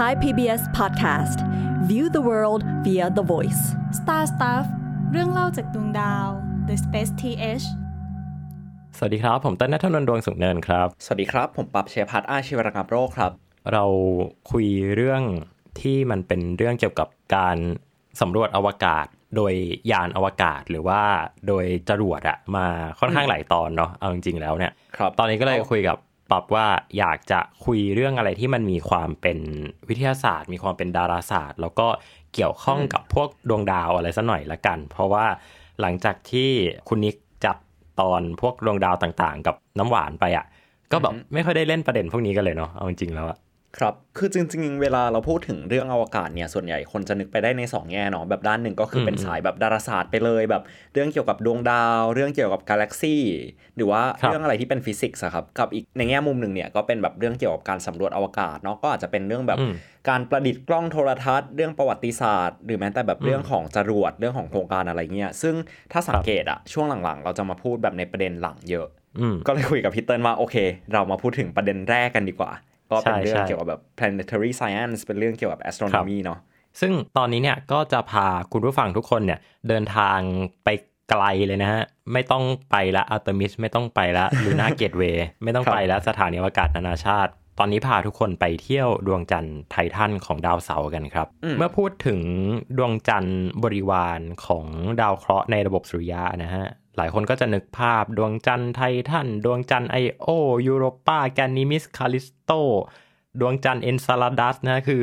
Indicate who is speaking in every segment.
Speaker 1: Thai PBS Podcast View the world via the voice
Speaker 2: Star Stuff เรื่องเล่าจากดวงดาว The Space TH
Speaker 3: สวัสดีครับ ผมเต้นนัทนนท์ดวงสุขเนินครับ
Speaker 4: สวัสดีครับ ผมปับเชยพัฒน์อาชีวรกรรมโรคครับ
Speaker 3: เราคุยเรื่องที่มันเป็นเรื่องเกี่ยวกับการสำรวจอวกาศโดยยานอวกาศหรือว่าโดยจรวดอะมาค่อนข้างหลายตอนเนาะเอาจริงๆแล้วเนี่ย
Speaker 4: ครับ
Speaker 3: ตอนนี้ก็เลยคุยกับ ปับว่าอยากจะคุยเรื่องอะไรที่มันมีความเป็นวิทยาศาสตร์ มีความเป็นดาราศาสตร์ แล้วก็เกี่ยวข้องกับพวกดวงดาวอะไรสัหน่อยละกัน เพราะว่าหลังจากที่คุณนิกจัดตอนพวกดวงดาวต่างๆ กับน้ำหวานไปอะก็แบบไม่ค่อยได้เล่นประเด็นพวกนี้กันเลยเนาะเอาจริงๆแล้วอะ
Speaker 4: ครับ คือจริง ๆ เวลาเราพูดถึงเรื่องอวกาศเนี่ย ส่วนใหญ่คนจะนึกไปได้ในสองแง่เนาะ แบบด้านหนึ่งก็คือเป็น
Speaker 3: อืม
Speaker 4: สายแบบดาราศาสตร์ไปเลย แบบเรื่องเกี่ยวกับดวงดาว เรื่องเกี่ยวกับกาแล็กซี่ หรือว่า
Speaker 3: ครับ
Speaker 4: เรื่องอะไรที่เป็นฟิสิกส์อะครับ กับอีกในแง่มุมหนึ่งเนี่ยก็เป็นแบบเรื่องเกี่ยวกับการสำรวจอวกาศเนาะ ก็อาจจะเป็นเรื่องแบบ
Speaker 3: อืม
Speaker 4: การประดิษฐ์กล้องโทรทัศน์ เรื่องประวัติศาสตร์ หรือแม้แต่แบบเรื่องของจรวด เรื่องของโครงการอะไรเงี้ย ซึ่งถ้าสังเกตอะช่วงหลังๆ เราจะมาพูดแบบในประเด็นหลังเยอะ
Speaker 3: อืม
Speaker 4: ก็เลยคุยกับพี่เติ้ลว่าโอเค เรามาพูดถึงประเด็นแรกกันดีกว่า ก็เป็น
Speaker 3: ใช่
Speaker 4: เรื่อง
Speaker 3: ใช่
Speaker 4: เกี่ยวกับแบบ planetary science เป็นเรื่องเกี่ยวกับ astronomy เนาะ
Speaker 3: ซึ่งตอนนี้เนี่ยก็จะพาคุณผู้ฟังทุกคนเนี่ยเดินทางไปไกลเลยนะฮะ ไม่ต้องไปละอาร์เทมิสไม่ต้องไปละ Lunar Gateway ไม่ต้อง
Speaker 4: ครับ
Speaker 3: ไปแล้วสถานีอวกาศนานาชาติ ตอนนี้พาทุกคนไปเที่ยวดวงจันทร์ไททันของดาวเสาร์กันครับ เมื่อพูดถึงดวงจันทร์บริวารของดาวเคราะห์ในระบบสุริยะนะฮะหลายคนก็จะนึกภาพดวงจันทร์ไททันดวงจันทร์ไอโอยูโรปาแกนีมีดคาลิสโต ดวงจันทร์เอนเซลาดัสนะคือ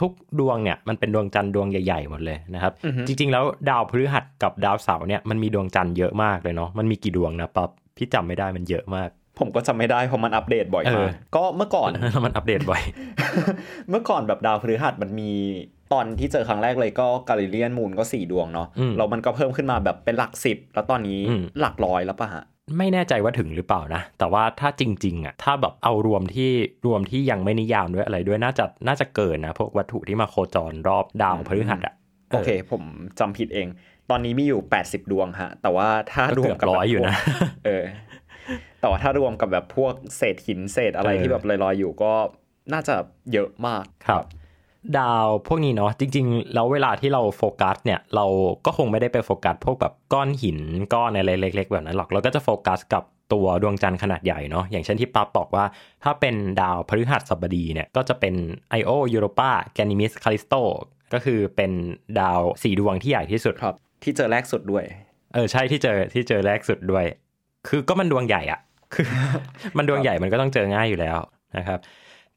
Speaker 3: ทุกดวงเนี่ยมันเป็นดวงจันทร์ดวงใหญ่ๆหมดเลยนะครับ จริง ๆ แล้วดาวพฤหัสกับดาวเสาร์เนี่ยมันมีดวงจันทร์เยอะมากเลยเนาะมันมีกี่ดวงนะป๊บพี่จำไม่ได้มันเยอะมาก
Speaker 4: ผมก็จำไม่ได้เพราะมันอัปเดตบ่อย
Speaker 3: เอ
Speaker 4: มา
Speaker 3: อ
Speaker 4: กก็เมื่อก่อน
Speaker 3: แล้วมันอัปเดตบ่อย
Speaker 4: เมื่อก่อนแบบดาวพฤหัสมันมี ตอนที่เจอครั้งแรกเลยก็กาลิเลียนมูนก็สี่ดวงเนาะ
Speaker 3: อืม
Speaker 4: แล้วมันก็เพิ่มขึ้นมาแบบเป็นหลักสิบแล้วตอนนี้
Speaker 3: อืม
Speaker 4: หลักร้อยแล้วปะฮะ
Speaker 3: ไม่แน่ใจว่าถึงหรือเปล่านะ แต่ว่าถ้าจริง ๆ อะ ถ้าแบบเอารวมที่รวมที่ยังไม่นิยามด้วยอะไรด้วยน่าจะน่าจะเกินนะ พวกวัตถุที่มาโคจรรอบดาวพฤหัสอะ
Speaker 4: โอเค ผมจำผิดเอง ตอนนี้มีอยู่ 80 ดวงฮะ แต่ว่าถ้า
Speaker 3: ก็
Speaker 4: รว
Speaker 3: เกื
Speaker 4: ม
Speaker 3: อบ
Speaker 4: กับ
Speaker 3: ร้อยอยู่นะ
Speaker 4: พวกเออแต่ว่าถ้ารวมกับแบบพวกเศษหินเศษอะไร
Speaker 3: เออ
Speaker 4: ที่แบบลอยๆอยู่ก็น่าจะเยอะมาก
Speaker 3: ครับ ดาวพวกนี้เนาะจริง ๆ แล้วเวลาที่เราโฟกัสเนี่ย เราก็คงไม่ได้ไปโฟกัสพวกแบบก้อนหินก้อนอะไรเล็ก ๆ แบบนั้นหรอกเราก็จะโฟกัสกับตัวดวงจันทร์ขนาดใหญ่เนาะอย่างเช่นที่ปั๊บบอกว่า ถ้าเป็นดาวพฤหัสบดีเนี่ย ก็จะเป็น Io Europa Ganymedes Callisto ก็คือเป็นดาวสี่ดวงที่ใหญ่ที่สุด
Speaker 4: ครับ ที่เจอแรกสุดด้วย
Speaker 3: เออใช่ที่เจอที่เจอแรกสุดด้วย คือก็มันดวงใหญ่อะคือมันดวงใหญ่มันก็ต้องเจอง่ายอยู่แล้วนะครับ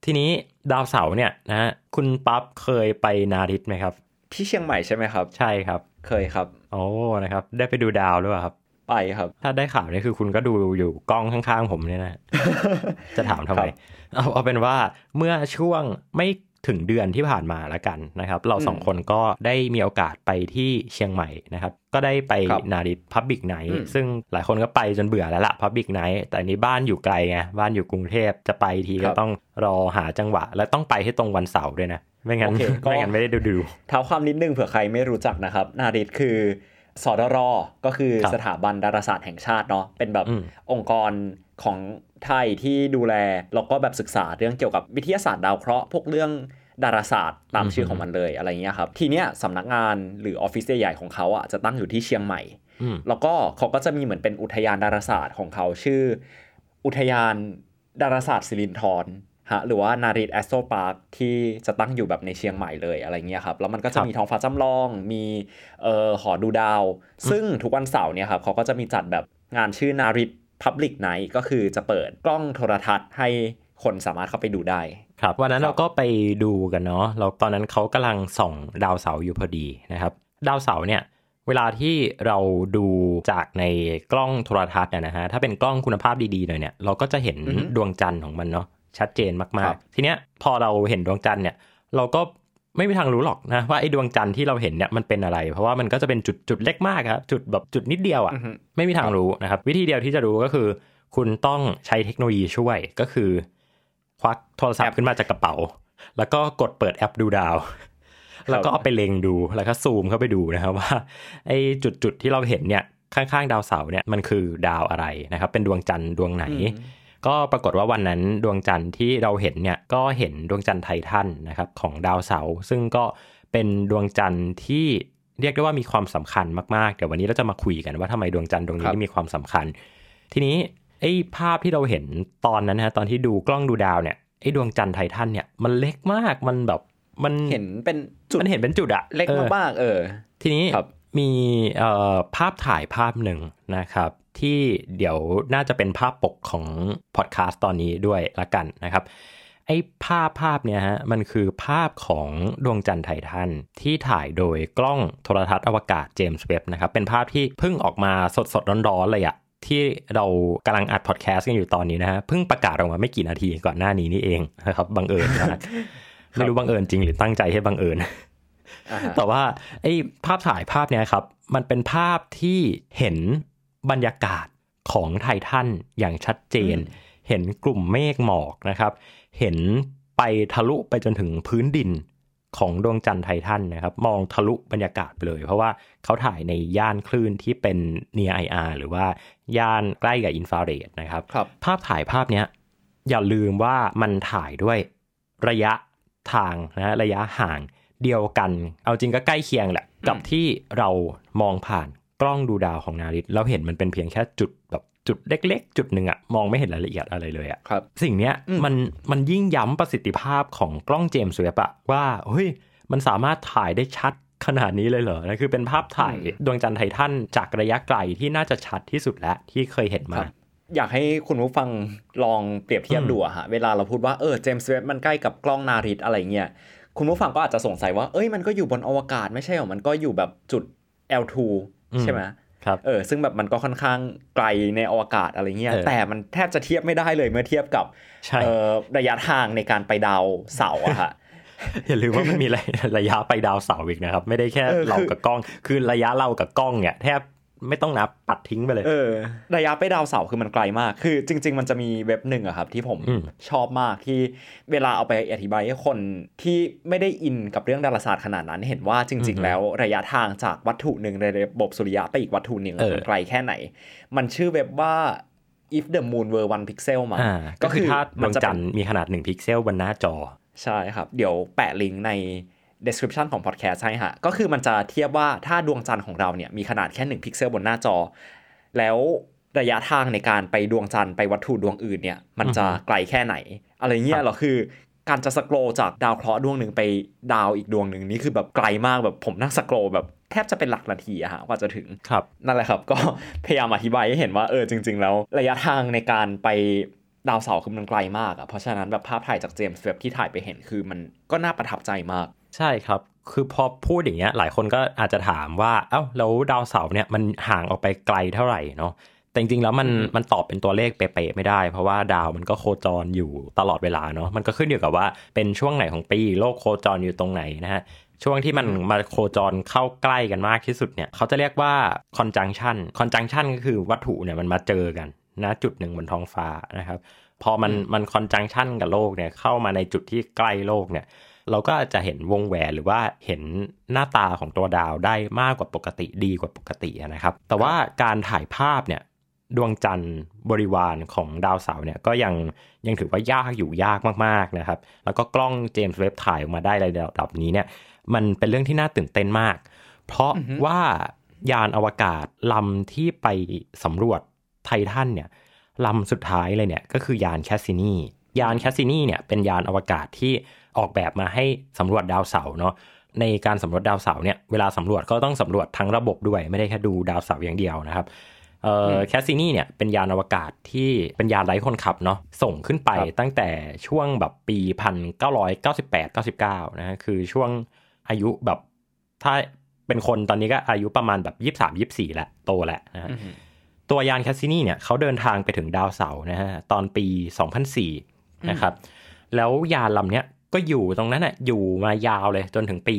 Speaker 3: ทีนี้ดาวเสาร์เนี่ยนะฮะคุณปั๊บเคยไปนาริตไหมครับ
Speaker 4: ที่เชียงใหม่ใช่ไหมครับ
Speaker 3: ใช่ครับ
Speaker 4: เคยครับ
Speaker 3: โอ้นะครับ ได้ไปดูดาวหรือเปล่าครับ
Speaker 4: ไปครับ
Speaker 3: ถ้าได้ข่าวนี่คือคุณก็ดูอยู่กล้องข้างๆผมเนี่ยนะ จะถามทำไม
Speaker 4: ครับ
Speaker 3: เอาเอาเป็นว่าเมื่อช่วงไม่ ถึงเดือนที่ผ่านมาแล้วกันนะครับ เราสอง
Speaker 4: อืม
Speaker 3: คนก็ได้มีโอกาสไปที่เชียงใหม่นะครับ ก็ได้ไป
Speaker 4: ครับ
Speaker 3: นาริตพับบิกไน
Speaker 4: อืม
Speaker 3: ซึ่งหลายคนก็ไปจนเบื่อแล้วละพับบิกไนแต่อันนี้บ้านอยู่ไกลไงบ้านอยู่กรุงเทพจะไปทีก็ต้องรอหาจังหวะ และต้องไปให้ตรงวันเสาร์ด้วยนะ ไม่งั้น
Speaker 4: โอเคก็
Speaker 3: ไม่งั้นไม่ได้ดูดู
Speaker 4: เท้าความนิดนึงเผื่อใครไม่รู้จักนะครับ นาริตคือสดรก็คือ
Speaker 3: ครับ
Speaker 4: สถาบันดาราศาสตร์แห่งชาติเนาะเป็นแบบ
Speaker 3: อืม
Speaker 4: องค์กรของ ไทยที่ดูแลแล้วก็แบบศึกษาเรื่องเกี่ยวกับวิทยาศาสตร์ดาวเคราะห์พวกเรื่องดาราศาสตร์ตามชื่อของมันเลยอะไรเงี้ยครับ ทีเนี้ยสำนักงานหรือออฟฟิศใหญ่ๆของเขาอะจะตั้งอยู่ที่เชียงใหม่
Speaker 3: อืม
Speaker 4: แล้วก็เขาก็จะมีเหมือนเป็นอุทยานดาราศาสตร์ของเขาชื่อ อุทยานดาราศาสตร์สิรินธรฮะหรือว่า NARIT AstroPark ที่จะตั้งอยู่แบบในเชียงใหม่เลยอะไรเงี้ยครับ แล้วมันก็จะค
Speaker 3: รับ
Speaker 4: มีท้องฟ้าจำลอง มีเอ่อหอดูดาว ซึ่งทุกวันเสาร์เนี่ยครับเขาก็จะมีจัดแบบงานชื่อ NARIT Public Night ก็คือจะเปิดกล้องโทรทรรศน์ให้คนสามารถเข้าไปดูได้
Speaker 3: ครับ วันนั้น
Speaker 4: ครับ
Speaker 3: เราก็ไปดูกันเนาะเราตอนนั้นเขากำลังส่องดาวเสาร์อยู่พอดีนะครับ ดาวเสาร์เนี่ยเวลาที่เราดูจากในกล้องโทรทัศน์อะนะฮะถ้าเป็นกล้องคุณภาพดีๆหน่อยเนี่ยเราก็จะเห็น
Speaker 4: อือฮึ
Speaker 3: ดวงจันทร์ของมันเนาะชัดเจนมา
Speaker 4: ครั
Speaker 3: ก
Speaker 4: บ
Speaker 3: ๆทีเนี้ยพอเราเห็นดวงจันทร์เนี่ยเราก็ ไม่มีทางรู้หรอกนะว่าไอ้ดวงจันทร์ที่เราเห็นเนี่ยมันเป็นอะไร เพราะว่ามันก็จะเป็นจุดจุดเล็กมากครับจุดแบบจุดนิดเดียวอะ
Speaker 4: อือฮึ
Speaker 3: ไม่มีทางรู้นะครับ วิธีเดียวที่จะรู้ก็คือ คุณต้องใช้เทคโนโลยีช่วยก็คือ ควักโทรศัพท์ขึ้นมาจากกระเป๋า แล้วก็กดเปิดแอปดูดาว แล้วก็เอาไปเล็งดูแล้วก็ซูมเข้าไปดูนะครับว่าไอ้จุดจุดๆที่เราเห็นเนี่ยข้างๆ ดาวเสาร์เนี่ยมันคือดาวอะไรนะครับ เป็นดวงจันทร์ดวงไหน
Speaker 4: อืม
Speaker 3: ก็ปรากฏว่าวันนั้นดวงจันทร์ที่เราเห็นเนี่ยก็เห็นดวงจันทร์ไททันนะครับของดาวเสาร์ซึ่งก็เป็นดวงจันทร์ที่เรียกได้ว่ามีความสำคัญมากๆ เดี๋ยววันนี้เราจะมาคุยกันว่าทำไมดวงจันทร์ดวงนี้มีความสำคัญ ทีนี้ไอ้ภาพที่เราเห็นตอนนั้นนะตอนที่ดูกล้องดูดาวเนี่ยไอ้ดวงจันทร์ไททันเนี่ยมันเล็กมากมันแบบมัน
Speaker 4: เห็นเป็นจุด
Speaker 3: มันเห็นเป็นจุดอะ
Speaker 4: เล็กมากๆเออ
Speaker 3: ทีนี้
Speaker 4: ครับ
Speaker 3: มีเอ่อภาพถ่ายภาพหนึ่งนะครับ ที่เดี๋ยวน่าจะเป็นภาพปกของพอดแคสต์ตอนนี้ด้วยละกันนะครับ ไอ้ภาพภาพเนี่ยฮะมันคือภาพของดวงจันทร์ไททันที่ถ่ายโดยกล้องโทรทัศน์อวกาศเจมส์เว็บนะครับ เป็นภาพที่เพิ่งออกมาสดสดๆร้อนๆเลยอะที่เรากำลังอัดพอดแคสต์กันอยู่ตอนนี้นะฮะเพิ่งประกาศออกมาไม่กี่นาทีก่อนหน้านี้นี่เองนะครับบังเอิญมากไม่รู้บังเอิญจริงหรือตั้งใจให้บังเอิญ
Speaker 4: อ่าฮะ
Speaker 3: แต่ว่าไอ้ภาพถ่ายภาพเนี้ยครับ มันเป็นภาพที่เห็น บรรยากาศของไททันอย่างชัดเจน เห็นกลุ่มเมฆหมอกนะครับ เห็นไปทะลุไปจนถึงพื้นดินของดวงจันทร์ไททันนะครับ มองทะลุบรรยากาศไปเลย เพราะว่าเขาถ่ายในย่านคลื่นที่เป็น near IR หรือว่าย่านใกล้กับอินฟราเรดนะครับ
Speaker 4: ครับ
Speaker 3: ภาพถ่ายภาพเนี้ยอย่าลืมว่ามันถ่ายด้วยระยะทางนะระยะห่างเดียวกัน เอาจริงก็ใกล้เคียงแหละ กับที่เรามองผ่าน กล้องดูดาวของนาริตเราเห็นมันเป็นเพียงแค่จุดแบบจุดเล็ก ๆ จุดหนึ่งอะมองไม่เห็นรายละเอียดอะไรเลยอะ
Speaker 4: ครับ
Speaker 3: สิ่งเนี้ยมันมันยิ่งย้ำประสิทธิภาพของกล้องเจมส์เว็บอะว่าเฮ้ยมันสามารถถ่ายได้ชัดขนาดนี้เลยเหรอนั่นคือเป็นภาพถ่ายดวงจันทร์ไททันจากระยะไกลที่น่าจะชัดที่สุดแล้วที่เคยเห็น
Speaker 4: ค
Speaker 3: มา
Speaker 4: รับอยากให้คุณผู้ฟังลองเปรียบเทียบ
Speaker 3: อืม
Speaker 4: ดูอะฮะ เวลาเราพูดว่าเออเจมส์เว็บมันใกล้กับกล้องนาริตอะไรเงี้ยคุณผู้ฟังก็อาจจะสงสัยว่าเอ้ยมันก็อยู่บนอวกาศไม่ใช่หรอมันก็อยู่แบบจุด L2 ใช่ไหม
Speaker 3: ครับ
Speaker 4: เออซึ่งแบบมันก็ค่อนข้างไกลในอวกาศอะไรเงี้ย
Speaker 3: เออ
Speaker 4: แต่มันแทบจะเทียบไม่ได้เลยเมื่อเทียบกับ
Speaker 3: ใช่
Speaker 4: เออระยะทางในการไปดาวเสาร์อะฮะ
Speaker 3: อย่าลืมว่ามันมีระระยะไปดาวเสาร์อีกนะครับ ไม่ได้แค่
Speaker 4: เออคือ
Speaker 3: เรากับกล้อง คือระยะเรากับกล้องเนี่ยแทบ ไม่ต้องนับปัดทิ้งไปเลย
Speaker 4: เออ ระยะไปดาวเสาร์คือมันไกลมาก คือจริง ๆ มันจะมีเว็บหนึ่งอะครับที่ผม
Speaker 3: อืม
Speaker 4: ชอบมากที่เวลาเอาไปอธิบายให้คนที่ไม่ได้อินกับเรื่องดาราศาสตร์ขนาดนั้นเห็นว่าจริง ๆ แล้วระยะทางจากวัตถุหนึ่งในระบบสุริยะไปอีกวัตถุหนึ่ง
Speaker 3: เออ
Speaker 4: มันไกลแค่ไหน มันชื่อเว็บว่า if the moon were one pixel มา
Speaker 3: อ่าก็คือถ้าดวงจันท
Speaker 4: เป็
Speaker 3: ร์มีขนาด1พิกเซลบนหน้าจอ
Speaker 4: ใช่ครับ เดี๋ยวแปะลิงก์ใน description ของ podcast ให้ฮะ ก็คือมันจะเทียบว่าถ้าดวงจันทร์ของเราเนี่ยมีขนาดแค่ 1 พิกเซลบนหน้าจอ แล้วระยะทางในการไปดวงจันทร์ไปวัตถุดวงอื่นเนี่ยมันจะไกลแค่ไหน อะไรเงี้ย
Speaker 3: ครับ
Speaker 4: เหรอคือการจะ scroll จากดาวเคราะห์ดวงหนึ่งไปดาวอีกดวงหนึ่งนี่คือแบบไกลมากแบบผมนั่ง scroll แบบแทบจะเป็นหลักนาทีอะฮะกว่าจะถึง
Speaker 3: ครับ
Speaker 4: นั่นแหละครับ ก็พยายามอธิบายให้เห็นว่าเออจริง ๆ แล้วระยะทางในการไปดาวเสาร์คือมันไกลมากอะเพราะฉะนั้นแบบภาพถ่ายจากเจมส์เว็บบ์ที่ถ่ายไปเห็นคือมันก็น่าประทับใจมาก
Speaker 3: ใช่ครับ คือพอพูดอย่างเงี้ยหลายคนก็อาจจะถามว่า เอ้าแล้วดาวเสาร์เนี่ยมันห่างออกไปไกลเท่าไหร่เนาะแต่จริงๆแล้วมันมันตอบเป็นตัวเลขเป๊ะๆไม่ได้ เพราะว่าดาวมันก็โคจรอยู่ตลอดเวลาเนาะมันก็ขึ้นอยู่กับว่าเป็นช่วงไหนของปีโลกโคจรอยู่ตรงไหนนะฮะช่วงที่มันมาโคจรเข้าใกล้กันมากที่สุดเนี่ยเขาจะเรียกว่า conjunction conjunction ก็คือวัตถุเนี่ยมันมาเจอกันนะจุดหนึ่งบนท้องฟ้านะครับ พอมันมัน conjunction กับโลกเนี่ยเข้ามาในจุดที่ใกล้โลกเนี่ย เราก็จะเห็นวงแหวนหรือว่าเห็นหน้าตาของตัวดาวได้มากกว่าปกติดีกว่าปกตินะครับ แต่ว่าการถ่ายภาพเนี่ยดวงจันทร์บริวารของดาวเสาร์เนี่ยก็ยังยังถือว่ายากอยู่ยากมากๆนะครับ แล้วก็กล้องเจมส์เว็บถ่ายออกมาได้ในระดับนี้เนี่ยมันเป็นเรื่องที่น่าตื่นเต้นมาก เพราะว่ายานอวกาศลำที่ไปสำรวจไททันเนี่ยลำสุดท้ายเลยเนี่ยก็คือยานแคสซินียานแคสซินีเนี่ยเป็นยานอวกาศที่ ออกแบบมาให้สำรวจดาวเสาร์เนาะในการสำรวจดาวเสาร์เนี่ยเวลาสำรวจก็ต้องสำรวจทั้งระบบด้วยไม่ได้แค่ดูดาวเสาร์อย่างเดียวนะครับเอ่อแคสซินีเนี่ยเป็นยานอวกาศที่เป็นยานไร้คนขับเนาะส่งขึ้นไป
Speaker 4: ครับ
Speaker 3: ตั้งแต่ช่วงแบบปี 1998 99นะฮะคือช่วงอายุแบบถ้าเป็นคนตอนนี้ก็อายุประมาณแบบ 23 24 แหละ โตแล้วนะฮะตัวยานแคสซินีเนี่ยเขาเดินทางไปถึงดาวเสาร์นะฮะตอนปี 2004 นะครับ แล้วยานลำเนี้ย ก็อยู่ตรงนั้นน่ะอยู่มายาวเลยจนถึงปี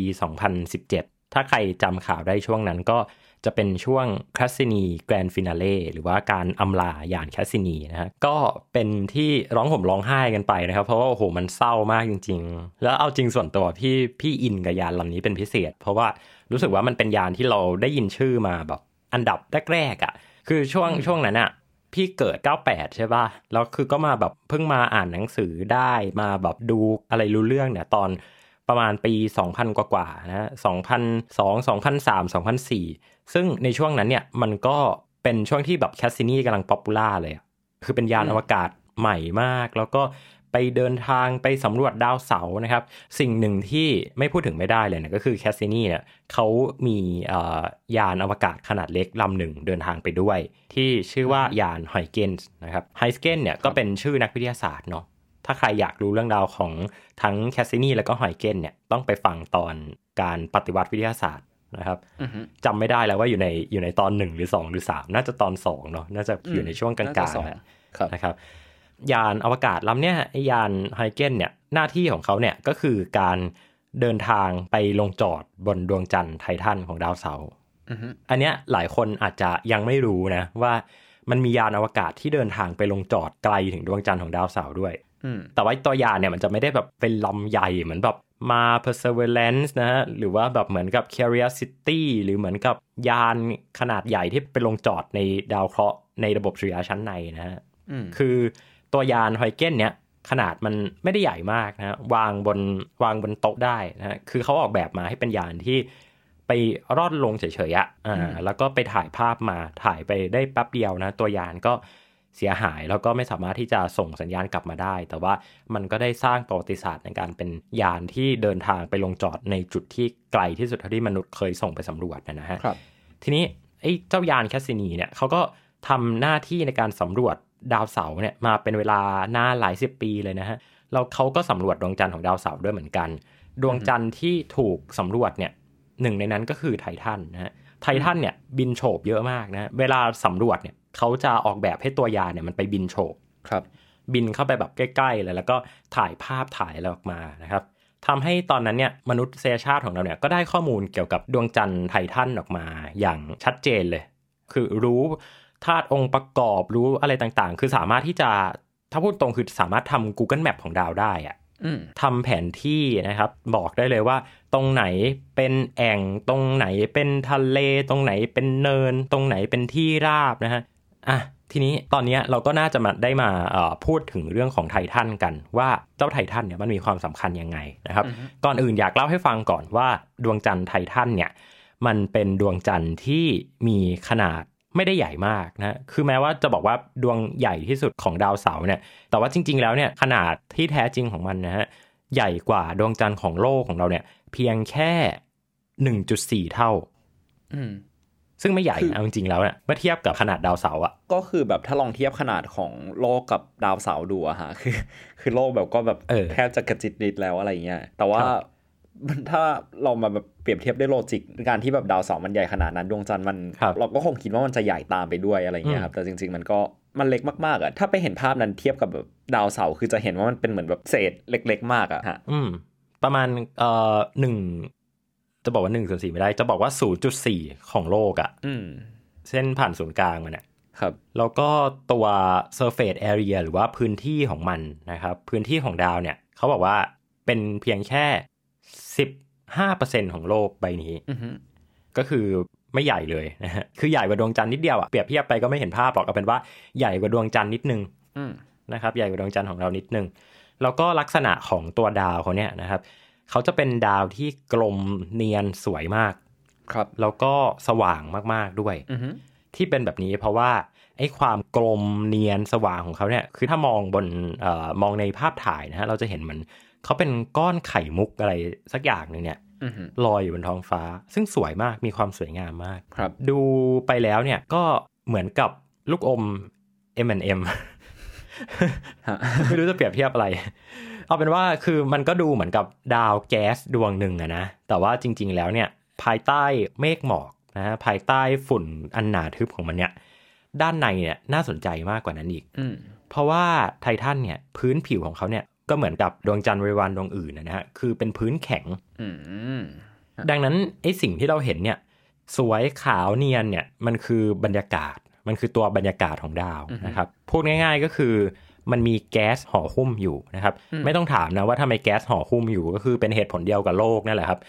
Speaker 3: 2017 ถ้าใครจำข่าวได้ช่วงนั้นก็จะเป็นช่วงแคสซินี Grand Finale หรือว่าการอำลายานแคสซินีนะฮะก็เป็นที่ร้องห่มร้องไห้กันไปนะครับ เพราะว่าโอ้โหมันเศร้ามากจริง ๆ แล้วเอาจริงส่วนตัวพี่พี่อินกับยานลำนี้เป็นพิเศษ เพราะว่ารู้สึกว่ามันเป็นยานที่เราได้ยินชื่อมาแบบอันดับแรกๆอะคือช่วงช่วงนั้นอะ พี่เกิด 98 ใช่ป่ะ แล้วคือก็มาแบบเพิ่งมาอ่านหนังสือได้มาแบบดูอะไรรู้เรื่องเนี่ยตอนประมาณปี 2000 กว่าๆนะ2002 2003 2004 ซึ่งในช่วงนั้นเนี่ยมันก็เป็นช่วงที่แบบแคสซินีกำลัง popular เลย คือเป็นยานอวกาศใหม่มาก แล้วก็ ไปเดินทางไปสำรวจดาวเสาร์นะครับ สิ่งหนึ่งที่ไม่พูดถึงไม่ได้เลยนะก็คือแคสซินีเนี่ยเขามียานอวกาศขนาดเล็กลำหนึ่งเดินทางไปด้วย ที่ชื่อว่ายานไฮเกนส์นะครับไฮสเกนเนี่ยก็เป็นชื่อนักวิทยาศาสตร์เนาะถ้าใครอยากรู้เรื่องราวของทั้งแคสซินีแล้วก็ไฮเกนเนี่ยต้องไปฟังตอนการปฏิวัติวิทยาศาสตร์นะครับจำไม่ได้แล้วว่าอยู่ในอยู่ในตอนหนึ่งหรือสองหรือสามน่าจะตอนสองเนาะน่าจะอยู่ในช่วงกลางๆนะครับ ยานอวกาศลำเนี้ยยานไฮเกนเนี่ยหน้าที่ของเขาเนี่ยก็คือการเดินทางไปลงจอดบนดวงจันทร์ไททันของดาวเสาร์อันเนี้ยหลายคนอาจจะยังไม่รู้นะว่ามันมียานอวกาศที่เดินทางไปลงจอดไกลถึงดวงจันทร์ของดาวเสาร์ด้วยแต่ว่าตัวยานเนี่ยมันจะไม่ได้แบบเป็นลำใหญ่เหมือนแบบมา perseverance นะฮะหรือว่าแบบเหมือนกับ curiosity หรือเหมือนกับยานขนาดใหญ่ที่ไปลงจอดในดาวเคราะห์ในระบบสุริยะชั้นในนะฮะคือ ตัวยานไฮเกนเนี่ยขนาดมันไม่ได้ใหญ่มากนะวางบนวางบนโต๊ะได้นะคือเขาออกแบบมาให้เป็นยานที่ไปรอดลงเฉยๆอะอ่าแล้วก็ไปถ่ายภาพมาถ่ายไปได้แป๊บเดียวนะ ตัวยานก็เสียหายแล้วก็ไม่สามารถที่จะส่งสัญญาณกลับมาได้ แต่ว่ามันก็ได้สร้างประวัติศาสตร์ในการเป็นยานที่เดินทางไปลงจอดในจุดที่ไกลที่สุดเท่าที่มนุษย์เคยส่งไปสำรวจนะฮะทีนี้ไอ้เจ้ายานแคสซินีเนี่ยเขาก็ทำหน้าที่ในการสำรวจ ดาวเสาร์เนี่ยมาเป็นเวลานานหลายสิบปีเลยนะฮะเราเขาก็สำรวจดวงจันทร์ของดาวเสาร์ด้วยเหมือนกัน ดวงจันทร์ที่ถูกสำรวจเนี่ยหนึ่งในนั้นก็คือไททันนะฮะไททันเนี่ยบินโฉบเยอะมากนะเวลาสำรวจเนี่ยเขาจะออกแบบให้ตัวยานเนี่ยมันไปบินโฉบ
Speaker 4: ครับ
Speaker 3: บินเข้าไปแบบใกล้ๆเลยแล้วก็ถ่ายภาพถ่ายอะไรออกมานะครับทำให้ตอนนั้นเนี่ยมนุษยชาติของเราเนี่ยก็ได้ข้อมูลเกี่ยวกับดวงจันทร์ไททันออกมาอย่างชัดเจนเลย คือรู้ ธาตุองค์ประกอบรู้อะไรต่างๆ คือสามารถที่จะถ้าพูดตรงคือสามารถทำ Google Map ของดาวได้อะทำแผนที่นะครับ บอกได้เลยว่า ตรงไหนเป็นแอ่งตรงไหนเป็นทะเล ตรงไหนเป็นเนิน ตรงไหนเป็นที่ราบนะฮะอะทีนี้ตอนนี้เราก็น่าจะมาได้มาพูดถึงเรื่องของไททันกัน ว่าเจ้าไททันเนี่ยมันมีความสำคัญยังไงนะครับ ก่อนอื่นอยากเล่าให้ฟังก่อนว่าดวงจันทร์ไททันเนี่ยมันเป็นดวงจันทร์ที่มีขนาด ไม่ได้ใหญ่มากนะคือแม้ว่าจะบอกว่าดวงใหญ่ที่สุดของดาวเสาร์เนี่ย แต่ว่าจริง ๆ แล้วเนี่ยขนาดที่แท้จริงของมันนะฮะใหญ่กว่าดวงจันทร์ของโลกของเราเนี่ย เพียงแค่หนึ่งจุดสี่เท่า
Speaker 4: อืม
Speaker 3: ซึ่งไม่ใหญ่เอาจริงๆแล้วเนี่ยเมื่อเทียบกับขนาดดาวเสาร์อะ
Speaker 4: ก็คือแบบถ้าลองเทียบขนาดของโลกกับดาวเสาร์ดูอะฮะคือ คือโลกแบบก็แบบแทบจะกระจิตนิดแล้วอะไรเงี้ยแต่ว่า ถ้าเรามาแบบเปรียบเทียบด้วย logic การที่แบบดาวเสาร์มันใหญ่ขนาดนั้นดวงจันทร์มัน เราก็คงคิดว่ามันจะใหญ่ตามไปด้วยอะไรเงี้ยครับแต่จริง ๆ มันก็มันเล็กมากๆอะถ้าไปเห็นภาพนั้นเทียบกับแบบดาวเสาร์คือจะเห็นว่ามันเป็นเหมือนแบบเศษเล็ก ๆ มากอะฮะ
Speaker 3: อืมประมาณเอ่อหนึ่งจะบอกว่าหนึ่งส่วนสี่ไม่ได้ จะบอกว่าศูนย์จุดสี่ของโลกอะเส้นผ่านศูนย์กลางมันเนี่ย
Speaker 4: ครับ
Speaker 3: แล้วก็ตัว surface area หรือว่าพื้นที่ของมันนะครับ พื้นที่ของดาวเนี่ยเขาบอกว่าเป็นเพียงแค่ สิบห้าเปอร์เซ็นของโลกใบนี้ก็คือไม่ใหญ่เลยนะฮะคือใหญ่กว่าดวงจันทร์นิดเดียวอะเปรียบเทียบไปก็ไม่เห็นภาพหรอกเอาเป็นว่าใหญ่กว่าดวงจันทร์นิดนึงนะครับ ใหญ่กว่าดวงจันทร์ของเรานิดนึงแล้วก็ลักษณะของตัวดาวเขาเนี่ยนะครับเขาจะเป็นดาวที่กลมเนียนสวยมาก
Speaker 4: ครับ
Speaker 3: แล้วก็สว่างมากๆด้วยที่เป็นแบบนี้เพราะว่าไอ้ความกลมเนียนสว่างของเขาเนี่ย คือถ้ามองบนออมองในภาพถ่ายนะฮะเราจะเห็นเหมือนเขาเป็นก้อนไข่มุกอะไรสักอย่างหนึ่งเนี่ยลอยอยู่บนท้องฟ้า ซึ่งสวยมากมีความสวยงามมาก
Speaker 4: ครับ
Speaker 3: ดูไปแล้วเนี่ยก็เหมือนกับลูกอม M&M ไม่รู้จะเปรียบเทียบอะไร เอาเป็นว่าคือมันก็ดูเหมือนกับดาวแก๊สดวงหนึ่งอะนะ แต่ว่าจริง ๆ แล้วเนี่ย ภายใต้เมฆหมอกนะภายใต้ฝุ่นอันหนาทึบของมันเนี่ย ด้านในเนี่ยน่าสนใจมากกว่านั้นอีกเพราะว่าไททันเนี่ยพื้นผิวของเขาเนี่ย ก็เหมือนกับดวงจันทร์บริวารดวงอื่นนะฮะคือเป็นพื้นแข็งดังนั้นไอ้สิ่งที่เราเห็นเนี่ย สวยขาวเนียนเนี่ยมันคือบรรยากาศ มันคือตัวบรรยากาศของดาวนะครับพูดง่ายๆก็คือมันมีแก๊สห่อหุ้มอยู่นะครับ ไม่ต้องถามนะว่าทำไมแก๊สห่อหุ้มอยู่ก็คือเป็นเหตุผลเดียวกับโลกนั่นแหละครับ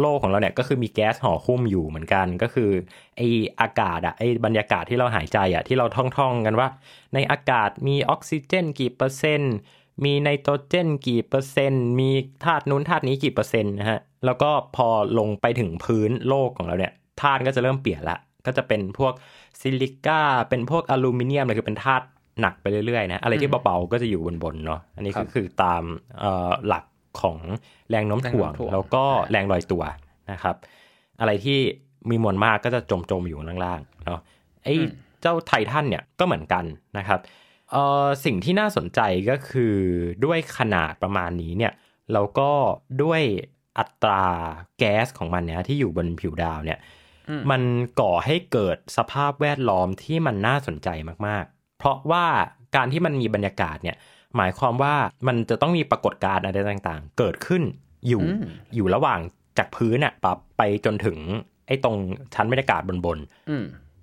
Speaker 3: โลกของเราเนี่ยก็คือมีแก๊สห่อหุ้มอยู่เหมือนกันก็คือไออากาศอะไอบรรยากาศที่เราหายใจอะที่เราท่องๆกันว่า ในอากาศมีออกซิเจนกี่เปอร์เซ็นต์ มีไนโตรเจนกี่เปอร์เซ็นต์ มีธาตุนู้นธาตุนี้กี่เปอร์เซ็นต์นะฮะ แล้วก็พอลงไปถึงพื้นโลกของเราเนี่ยธาตุก็จะเริ่มเปลี่ยนละ ก็จะเป็นพวกซิลิก้า เป็นพวกอลูมิเนียมอะไรคือเป็นธาตุหนักไปเรื่อยๆนะ อะไรที่เบาๆก็จะอยู่บนๆเนาะ อันนี้ก็คือตามหลักของแรงโน้มถ่วง แล้วก็แรงลอยตัวนะครับ อะไรที่มีมวลมากก็จะจมจมอยู่ล่างๆเนาะ ไอ้เจ้าไททันเนี่ยก็เหมือนกันนะครับ เอ่อสิ่งที่น่าสนใจก็คือด้วยขนาดประมาณนี้เนี่ยแล้วก็ด้วยอัตราแก๊สของมันเนี่ยที่อยู่บนผิวดาวเนี่ย มันก่อให้เกิดสภาพแวดล้อมที่มันน่าสนใจมากๆ เพราะว่าการที่มันมีบรรยากาศเนี่ยหมายความว่ามันจะต้องมีปรากฏการณ์อะไรต่างๆ เกิดขึ้นอยู่อยู่ระหว่างจากพื้นอะปรับไปจนถึงไอ้ตรงชั้นบรรยากาศบนบน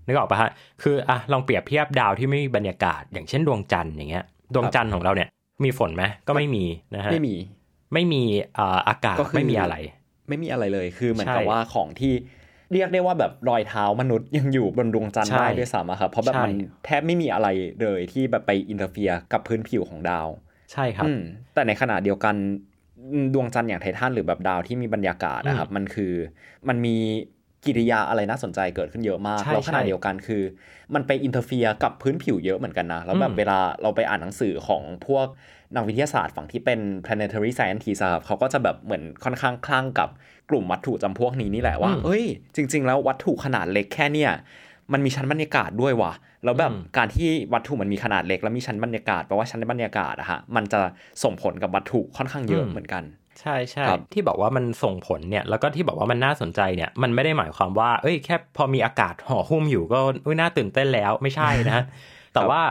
Speaker 3: นึกออกปะฮะคืออะลองเปรียบเทียบดาวที่ไม่มีบรรยากาศ อย่างเช่นดวงจันทร์อย่างเงี้ยดวงจันทร์ของเราเนี่ย มีฝนไหมก็ไม่มีนะฮะ
Speaker 4: ไม่มี
Speaker 3: ไม่มีอ่าอากาศไม่มีอะไร
Speaker 4: ไม่มีอะไรเลยคือเหมือนกับว่าของที่เรียกได้ว่าแบบรอยเท้ามนุษย์ยังอยู่บนดวงจันทร์ได้ด้วยซ้ำครับเพราะแบบมันแทบไม่มีอะไรเลยที่แบบไป interfere กับพื้นผิวของดาว
Speaker 3: ใช่ครับ
Speaker 4: แต่ในขณะเดียวกันดวงจันทร์อย่างไททันหรือแบบดาวที่มีบรรยากาศนะครับมันคือมันมี ปฏิกิริยาอะไรน่าสนใจเกิดขึ้นเยอะมาก แล้วขณะเดียวกันคือ มันไป interfere กับพื้นผิวเยอะเหมือนกันนะ แล้วแบบเวลาเราไปอ่านหนังสือของพวกนักวิทยาศาสตร์ฝั่งที่เป็น planetary scientist ครับเขาก็จะแบบเหมือนค่อนข้างคลั่งกับกลุ่มวัตถุจำพวกนี้นี่แหละว่าเฮ้ย จริง ๆ แล้ววัตถุขนาดเล็กแค่เนี่ยมันมีชั้นบรรยากาศด้วยว่ะ แล้วแบบการที่วัตถุมันมีขนาดเล็ก แล้วมีชั้นบรรยากาศแปลว่าชั้นบรรยากาศอะฮะ มันจะส่งผลกับวัตถุค่อนข้างเยอะเหมือนกัน
Speaker 3: ใช่ใช่ที่บอกว่ามันส่งผลเนี่ยแล้วก็ที่บอกว่ามันน่าสนใจเนี่ยมันไม่ได้หมายความว่า เอ้ยแค่พอมีอากาศห่อหุ้มอยู่ก็อุ้ยน่าตื่นเต้นแล้วไม่ใช่นะ แต่ว่า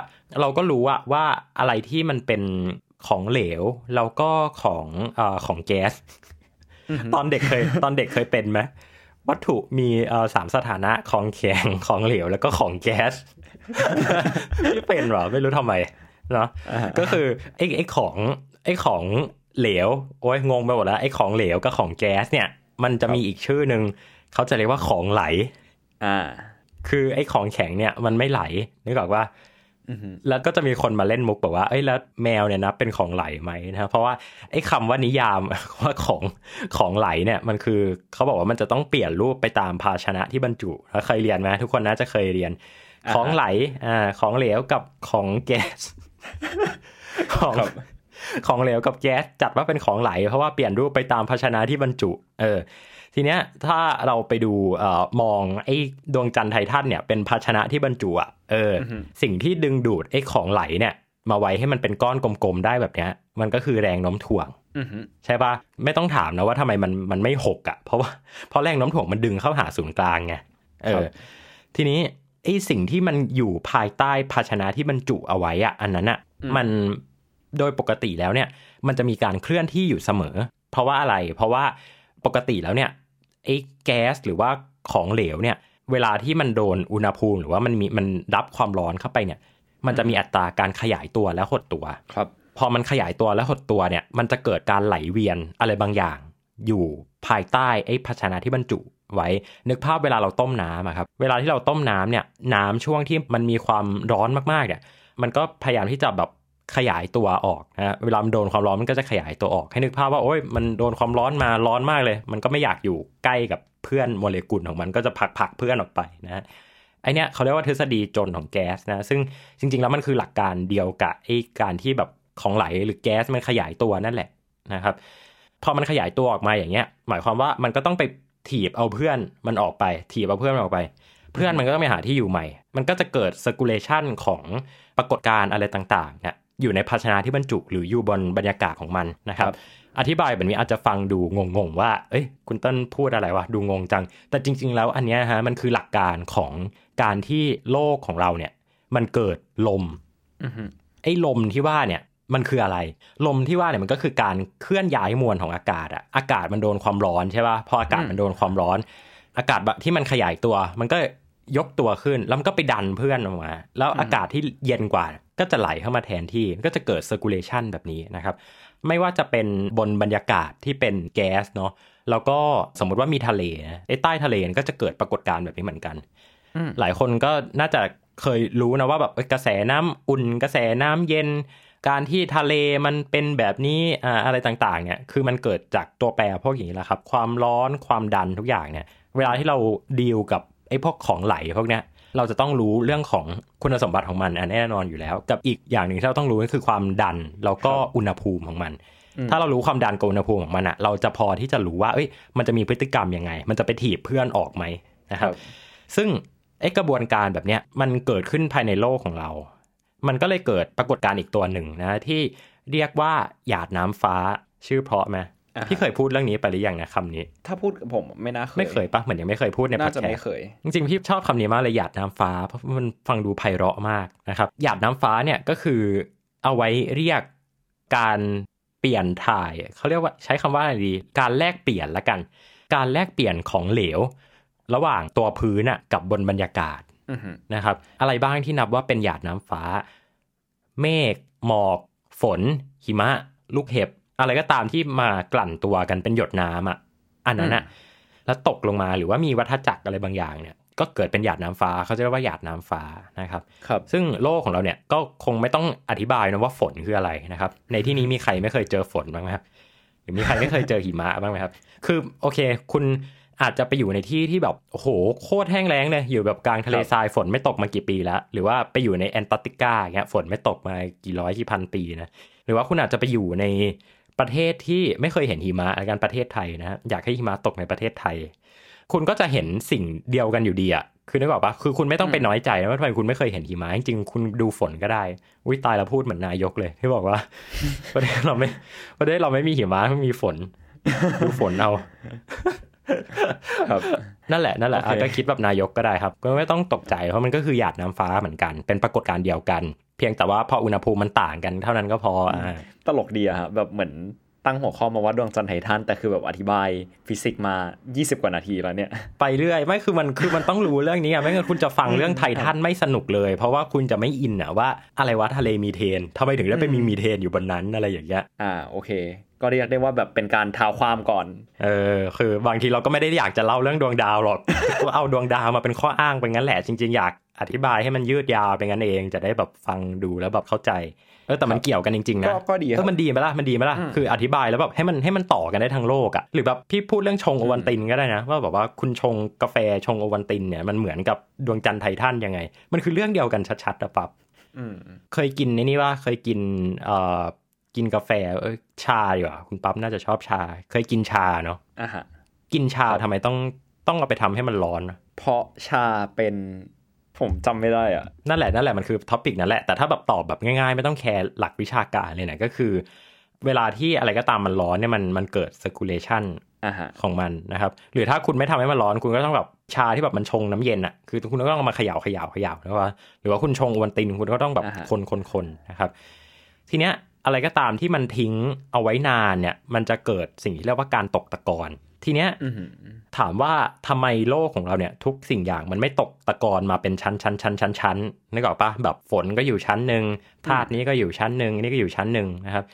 Speaker 3: เราก็รู้อะว่าอะไรที่มันเป็นของเหลวแล้วก็ของอของแก๊สตอนเด็กเคยตอนเด็กเคยเป็นไหมวัตถุมีสามสถานะของแข็งของเหลวแล้วก็ของแก๊สไม่เป็นหรอไม่รู้ทำไมเนาะก็คือไอ้ไอ้ของไอ้ของ เหลว โอ้ยงงไปหมดแล้วไอ้ของเหลวกับของแก๊สเนี่ย มันจะมีอีกชื่อหนึ่งเขาจะเรียกว่าของไหล
Speaker 4: อ่า
Speaker 3: คือไอ้ของแข็งเนี่ยมันไม่ไหลนึกออกว่าแล้วก็จะมีคนมาเล่นมุกบอกว่า เอ้ยแล้วแมวเนี่ยนะเป็นของไหลไหมนะเพราะว่าไอ้คาว่านิยามว่าของของไหลเนี่ย มันคือเขาบอกว่ามันจะต้องเปลี่ยนรูปไปตามภาชนะที่บรรจุแล้วเคยเรียนไหมทุกคนน่าจะเคยเรียน ของไหลอ่าของเหลวกับของแก๊สของ ของเหลวกับแก๊สจัดว่าเป็นของไหล เพราะว่าเปลี่ยนรูปไปตามภาชนะที่บรรจุ เออ ทีเนี้ยถ้าเราไปดูเอ่อมองไอ้ดวงจันทร์ไททันเนี่ยเป็นภาชนะที่บรรจุอะเออ สิ่งที่ดึงดูดไอ้ของไหลเนี่ยมาไว้ให้มันเป็นก้อนกลมๆได้แบบเนี้ย มันก็คือแรงโน้มถ่วงใช่ปะไม่ต้องถามนะว่าทำไมมันมันไม่หกอะ เพราะว่าเพราะแรงโน้มถ่วงมันดึงเข้าหาศูนย์กลางไงเออ ทีนี้ไอ้สิ่งที่มันอยู่ภายใต้ภาชนะที่บรรจุเอาไว้อะ อันนั้นอะ มัน โดยปกติแล้วเนี่ยมันจะมีการเคลื่อนที่อยู่เสมอ เพราะว่าอะไร เพราะว่าปกติแล้วเนี่ยไอ้แก๊สหรือว่าของเหลวเนี่ยเวลาที่มันโดนอุณหภูมิ หรือว่ามันมีมันรับความร้อนเข้าไปเนี่ย มันจะมีอัตราการขยายตัวและหดตัว
Speaker 4: ครับ
Speaker 3: พอมันขยายตัวและหดตัวเนี่ยมันจะเกิดการไหลเวียนอะไรบางอย่าง อยู่ภายใต้ไอ้ภาชนะที่บรรจุไว้นึกภาพเวลาเราต้มน้ำครับเวลาที่เราต้มน้ำเนี่ยน้ำช่วงที่มันมีความร้อนมากๆเนี่ยมันก็พยายามที่จะแบบ ขยายตัวออกนะเวลามันโดนความร้อนมันก็จะขยายตัวออก ให้นึกภาพว่าโอ้ยมันโดนความร้อนมาร้อนมากเลย มันก็ไม่อยากอยู่ใกล้กับเพื่อนโมเลกุลของมันก็จะผลักผลักเพื่อนออกไปนะไอเนี้ยเขาเรียกว่าทฤษฎีจนของแก๊สนะซึ่งจริง ๆ แล้วมันคือหลักการเดียวกับไอการที่แบบของไหลหรือแก๊สมันขยายตัวนั่นแหละนะครับพอมันขยายตัวออกมาอย่างเงี้ย หมายความว่ามันก็ต้องไปถีบเอาเพื่อนมันออกไป ถีบเอาเพื่อนมันออกไป เพื่อนมันก็ต้องไปหาที่อยู่ใหม่ มันก็จะเกิด circulation ของปรากฏการณ์อะไรต่างๆเนี่ย อยู่ในภาชนะที่บรรจุหรืออยู่บนบรรยากาศของมันนะครับ อธิบายแบบนี้อาจจะฟังดูงงๆว่า เอ้ย คุณต้นพูดอะไรวะ ดูงงจัง แต่จริง ๆ แล้วอันนี้ฮะมันคือหลักการของการที่โลกของเราเนี่ย มันเกิดลมไอ้ลมที่ว่าเนี่ยมันคืออะไร ลมที่ว่าเนี่ยมันก็คือการเคลื่อนย้ายมวลของอากาศอะอากาศมันโดนความร้อนใช่ป่ะพออากาศมันโดนความร้อน อากาศแบบที่มันขยายตัว มันก็ยกตัวขึ้นแล้วมันก็ไปดันเพื่อนออกมา แล้วอากาศที่เย็นกว่า ก็จะไหลเข้ามาแทนที่ก็จะเกิด circulation แบบนี้นะครับ ไม่ว่าจะเป็นบนบรรยากาศที่เป็นแก๊สเนาะแล้วก็สมมติว่ามีทะเลนะไอ้ใต้ทะเลก็จะเกิดปรากฏการณ์แบบนี้เหมือนกัน หลายคนก็น่าจะเคยรู้นะว่าแบบกระแสน้ำอุ่นกระแสน้ำเย็น การที่ทะเลมันเป็นแบบนี้อ่าอะไรต่างๆเนี่ยคือมันเกิดจากตัวแปรพวกอย่างนี้แหละครับ ความร้อนความดันทุกอย่างเนี่ย เวลาที่เราดีลกับไอ้พวกของไหลพวกเนี้ย เราจะต้องรู้เรื่องของคุณสมบัติของมันอันแน่นอนอยู่แล้ว กับอีกอย่างหนึ่งที่เราต้องรู้ก็คือความดันแล้วก็อุณหภูมิของมัน ถ้าเรารู้ความดันกับอุณหภูมิของมันอะเราจะพอที่จะรู้ว่าเอ้ยมันจะมีพฤติกรรมยังไง มันจะไปถีบเพื่อนออกไหมนะครับ ซึ่งไอ้กระบวนการแบบเนี้ยมันเกิดขึ้นภายในโลกของเรา มันก็เลยเกิดปรากฏการณ์อีกตัวหนึ่งนะที่เรียกว่าหยาดน้ำฟ้าชื่อเพราะไหม
Speaker 4: อ่าฮะ
Speaker 3: พี่เคยพูดเรื่องนี้ไปหรือยังนะคำนี้
Speaker 4: ถ้าพูดกับผมไม่น่าเคย
Speaker 3: ไม่เคยปะเหมือนยังไม่เคยพูดในพอ
Speaker 4: น่า
Speaker 3: ด
Speaker 4: จะ
Speaker 3: แค
Speaker 4: ไม่
Speaker 3: สต์
Speaker 4: เคย
Speaker 3: จริงๆพี่ชอบคำนี้มากเลยหยาดน้ำฟ้าเพราะมันฟังดูไพเราะมากนะครับหยาดน้ำฟ้าเนี่ยก็คือเอาไว้เรียกการเปลี่ยนถ่ายเขาเรียกว่าใช้คำว่าอะไรดี การแลกเปลี่ยนละกัน การแลกเปลี่ยนของเหลว ระหว่างตัวพื้นน่ะกับบนบรรยากาศ
Speaker 4: อือฮึ
Speaker 3: นะครับ อะไรบ้างที่นับว่าเป็นหยาดน้ำฟ้า เมฆหมอก ฝน หิมะ ลูกเห็บ อะไรก็ตามที่มากลั่นตัวกันเป็นหยดน้ำอะ อันนั้นอะ แล้วตกลงมาหรือว่ามีวัฏจักรอะไรบางอย่างเนี่ย ก็เกิดเป็นหยาดน้ำฟ้าเขาจะเรียกว่าหยาดน้ำฟ้านะครับ
Speaker 4: ครับ
Speaker 3: ซึ่งโลกของเราเนี่ยก็คงไม่ต้องอธิบายนะว่าฝนคืออะไรนะครับ ในที่นี้มีใครไม่เคยเจอฝนบ้างไหมครับหรือมีใครไม่เคยเจอหิมะบ้างไหมครับ คือโอเค คุณอาจจะไปอยู่ในที่ที่แบบโอ้โหโคตรแห้งแล้งเลยอยู่แบบกลางทะเลทรายฝนไม่ตกมากี่ปีแล้ว หรือว่าไปอยู่ในแอนตาร์กติกาอย่างเงี้ยฝนไม่ตกมากี่ร้อยกี่พันปีนะหรือว่าคุณอาจจะไปอยู่ใน ประเทศที่ไม่เคยเห็นหิมะอาการประเทศไทยนะฮะอยากให้หิมะตกในประเทศไทย คุณก็จะเห็นสิ่งเดียวกันอยู่ดีอะคือนึกออกปะคือคุณไม่ต้องไปน้อยใจนะว่าทำไมคุณไม่เคยเห็นหิมะจริงๆคุณดูฝนก็ได้วิตายแล้วพูดเหมือนนายกเลย ที่บอกว่า ประเทศเราไม่ประเทศเราไม่มีหิมะไม่มีฝนดูฝนเอา
Speaker 4: ครับ
Speaker 3: นั่นแหละนั่นแหละ
Speaker 4: โอเค
Speaker 3: อะก็คิดแบบนายกก็ได้ครับ ก็ไม่ต้องตกใจเพราะมันก็คือหยาดน้ำฟ้าเหมือนกัน เป็นปรากฏการณ์เดียวกันเพียงแต่ว่าพออุณหภูมิมันต่างกันเท่านั้นก็พออ
Speaker 4: ตลกดีอะครับแบบเหมือน ตั้งหัวข้อมาว่าดวงจันทร์ไททันแต่คือแบบอธิบายฟิสิกส์มา 20 กว่านาทีแล้วเนี่ย
Speaker 3: ไปเรื่อย ไม่คือมันคือมันต้องรู้เรื่องนี้อะไม่งั้นคุณจะฟังเรื่องไททันไม่สนุกเลย เพราะว่าคุณจะไม่อินอะว่าอะไรวะทะเลมีเทนทำไมถึงได้ไปมีมีเทนอยู่บนนั้นอะไรอย่างเงี้ย
Speaker 4: อ่าโอเค ก็เรียกได้ว่าแบบเป็นการท้าวความก่อน
Speaker 3: เออคือบางทีเราก็ไม่ได้อยากจะเล่าเรื่องดวงดาวหรอกก็เอาดวงดาวมาเป็นข้ออ้างไปงั้นแหละจริง ๆ อยากอธิบายให้มันยืดยาวไปงั้นเอง จะได้แบบฟังดูแล้วแบบเข้าใจ เออแต่มันเกี่ยวกันจริงๆนะ
Speaker 4: ก็ก็ดีครับ
Speaker 3: เออมันดีไหมล่ะมันดีไหมล่ะคืออธิบายแล้วแบบให้มันให้มันต่อกันได้ทั้งโลกอะหรือแบบพี่พูดเรื่องชงโอวันตินก็ได้นะ ว่าแบบว่าคุณชงกาแฟชงโอวันตินเนี่ยมันเหมือนกับดวงจันทร์ไททันยังไง มันคือเรื่องเดียวกันชัดๆอะปั๊บ
Speaker 4: อืม
Speaker 3: เคยกินในนี่ว่าเคยกินเอ่อกินกาแฟเออชาดีกว่าคุณปั๊บน่าจะชอบชา เคยกินชาเนาะ
Speaker 4: อะฮะ
Speaker 3: กินชาทำไมต้องต้องเอาไปทำให้มันร้อนนะ
Speaker 4: เพราะชาเป็น ผมจำไม่ได้อะ
Speaker 3: นั่นแหละนั่นแหละมันคือ topic นั่นแหละ แต่ถ้าแบบตอบแบบง่ายๆ ไม่ต้องแคร์หลักวิชาการเลยนะก็คือ เวลาที่อะไรก็ตามมันร้อนเนี่ยมันมันเกิด circulation
Speaker 4: อะฮะ
Speaker 3: ของมันนะครับ หรือถ้าคุณไม่ทำให้มันร้อนคุณก็ต้องแบบชาที่แบบมันชงน้ำเย็นอะคือคุณก็ต้องเอามาเขย่าเขย่าเขย่านะว่าหรือว่าคุณชงโอวันตินคุณก็ต้องแบบคนคนคนนะครับ ทีเนี้ยอะไรก็ตามที่มันทิ้งเอาไว้นานเนี่ย มันจะเกิดสิ่งที่เรียกว่าการตกตะกอน ทีเนี้ย
Speaker 4: อือหือ
Speaker 3: ถามว่าทำไมโลกของเราเนี่ย ทุกสิ่งอย่างมันไม่ตกตะกอนมาเป็นชั้นชั้นชั้นชั้นชั้นนึกออกปะแบบฝนก็อยู่ชั้นหนึ่งธาตุนี้ก็อยู่ชั้นหนึ่งนี่ก็อยู่ชั้นหนึ่งนะครับ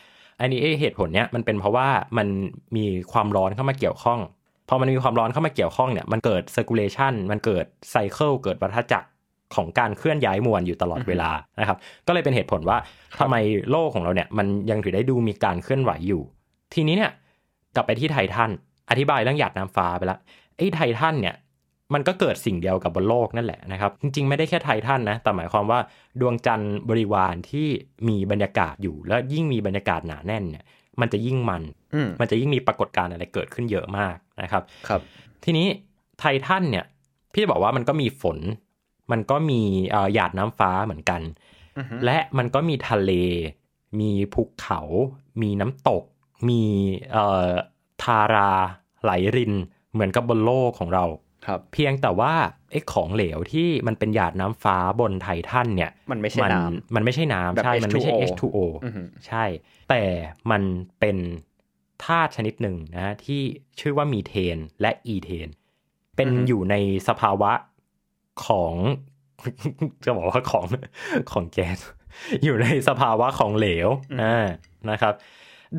Speaker 3: อันนี้เหตุผลเนี้ยมันเป็นเพราะว่ามันมีความร้อนเข้ามาเกี่ยวข้องพอมันมีความร้อนเข้ามาเกี่ยวข้องเนี่ยมันเกิด circulation มันเกิดไซเคิลเกิดวัฏจักรของการเคลื่อนย้ายมวลอยู่ตลอดเวลานะครับ ก็เลยเป็นเหตุผลว่าทำไมโลกของเราเนี่ยมันยังถือได้ดูมีการเคลื่อนไหวอยู่ ทีนี้เนี่ยกลับไปที่ไททัน อธิบายเรื่องหยาดน้ำฟ้าไปละไอ้ไททันเนี่ยมันก็เกิดสิ่งเดียวกับบนโลกนั่นแหละนะครับ จริงๆ ไม่ได้แค่ไททันนะ แต่หมายความว่าดวงจันทร์บริวารที่มีบรรยากาศอยู่ แล้วยิ่งมีบรรยากาศหนาแน่นเนี่ย มันจะยิ่งมัน
Speaker 4: อืม
Speaker 3: มันจะยิ่งมีปรากฏการณ์อะไรเกิดขึ้นเยอะมากนะครับ
Speaker 4: ครับ
Speaker 3: ทีนี้ไททันเนี่ย พี่จะบอกว่ามันก็มีฝน มันก็มีเอ่อหยาดน้ำฟ้าเหมือนกัน
Speaker 4: อือฮึ
Speaker 3: และมันก็มีทะเล มีภูเขา มีน้ำตก มีเอ่อ ทาราไหลรินเหมือนกับบนโลกของเรา
Speaker 4: ครับ
Speaker 3: เพียงแต่ว่าไอ้ของเหลวที่มันเป็นหยาดน้ำฟ้าบนไททันเนี่ย
Speaker 4: มันไม่ใช่
Speaker 3: มั
Speaker 4: น้
Speaker 3: มันไม่ใช่น้ำ
Speaker 4: แบบ
Speaker 3: ใช่ มันไม่ใช่
Speaker 4: H2O
Speaker 3: H2O
Speaker 4: อือหือ
Speaker 3: ใช่ แต่มันเป็นธาตุชนิดหนึ่งนะที่ชื่อว่ามีเทนและอีเทน เป็นอยู่ในสภาวะของจะบอกว่าของของแก๊สอยู่ในสภาวะของเหลวอ่านะครับ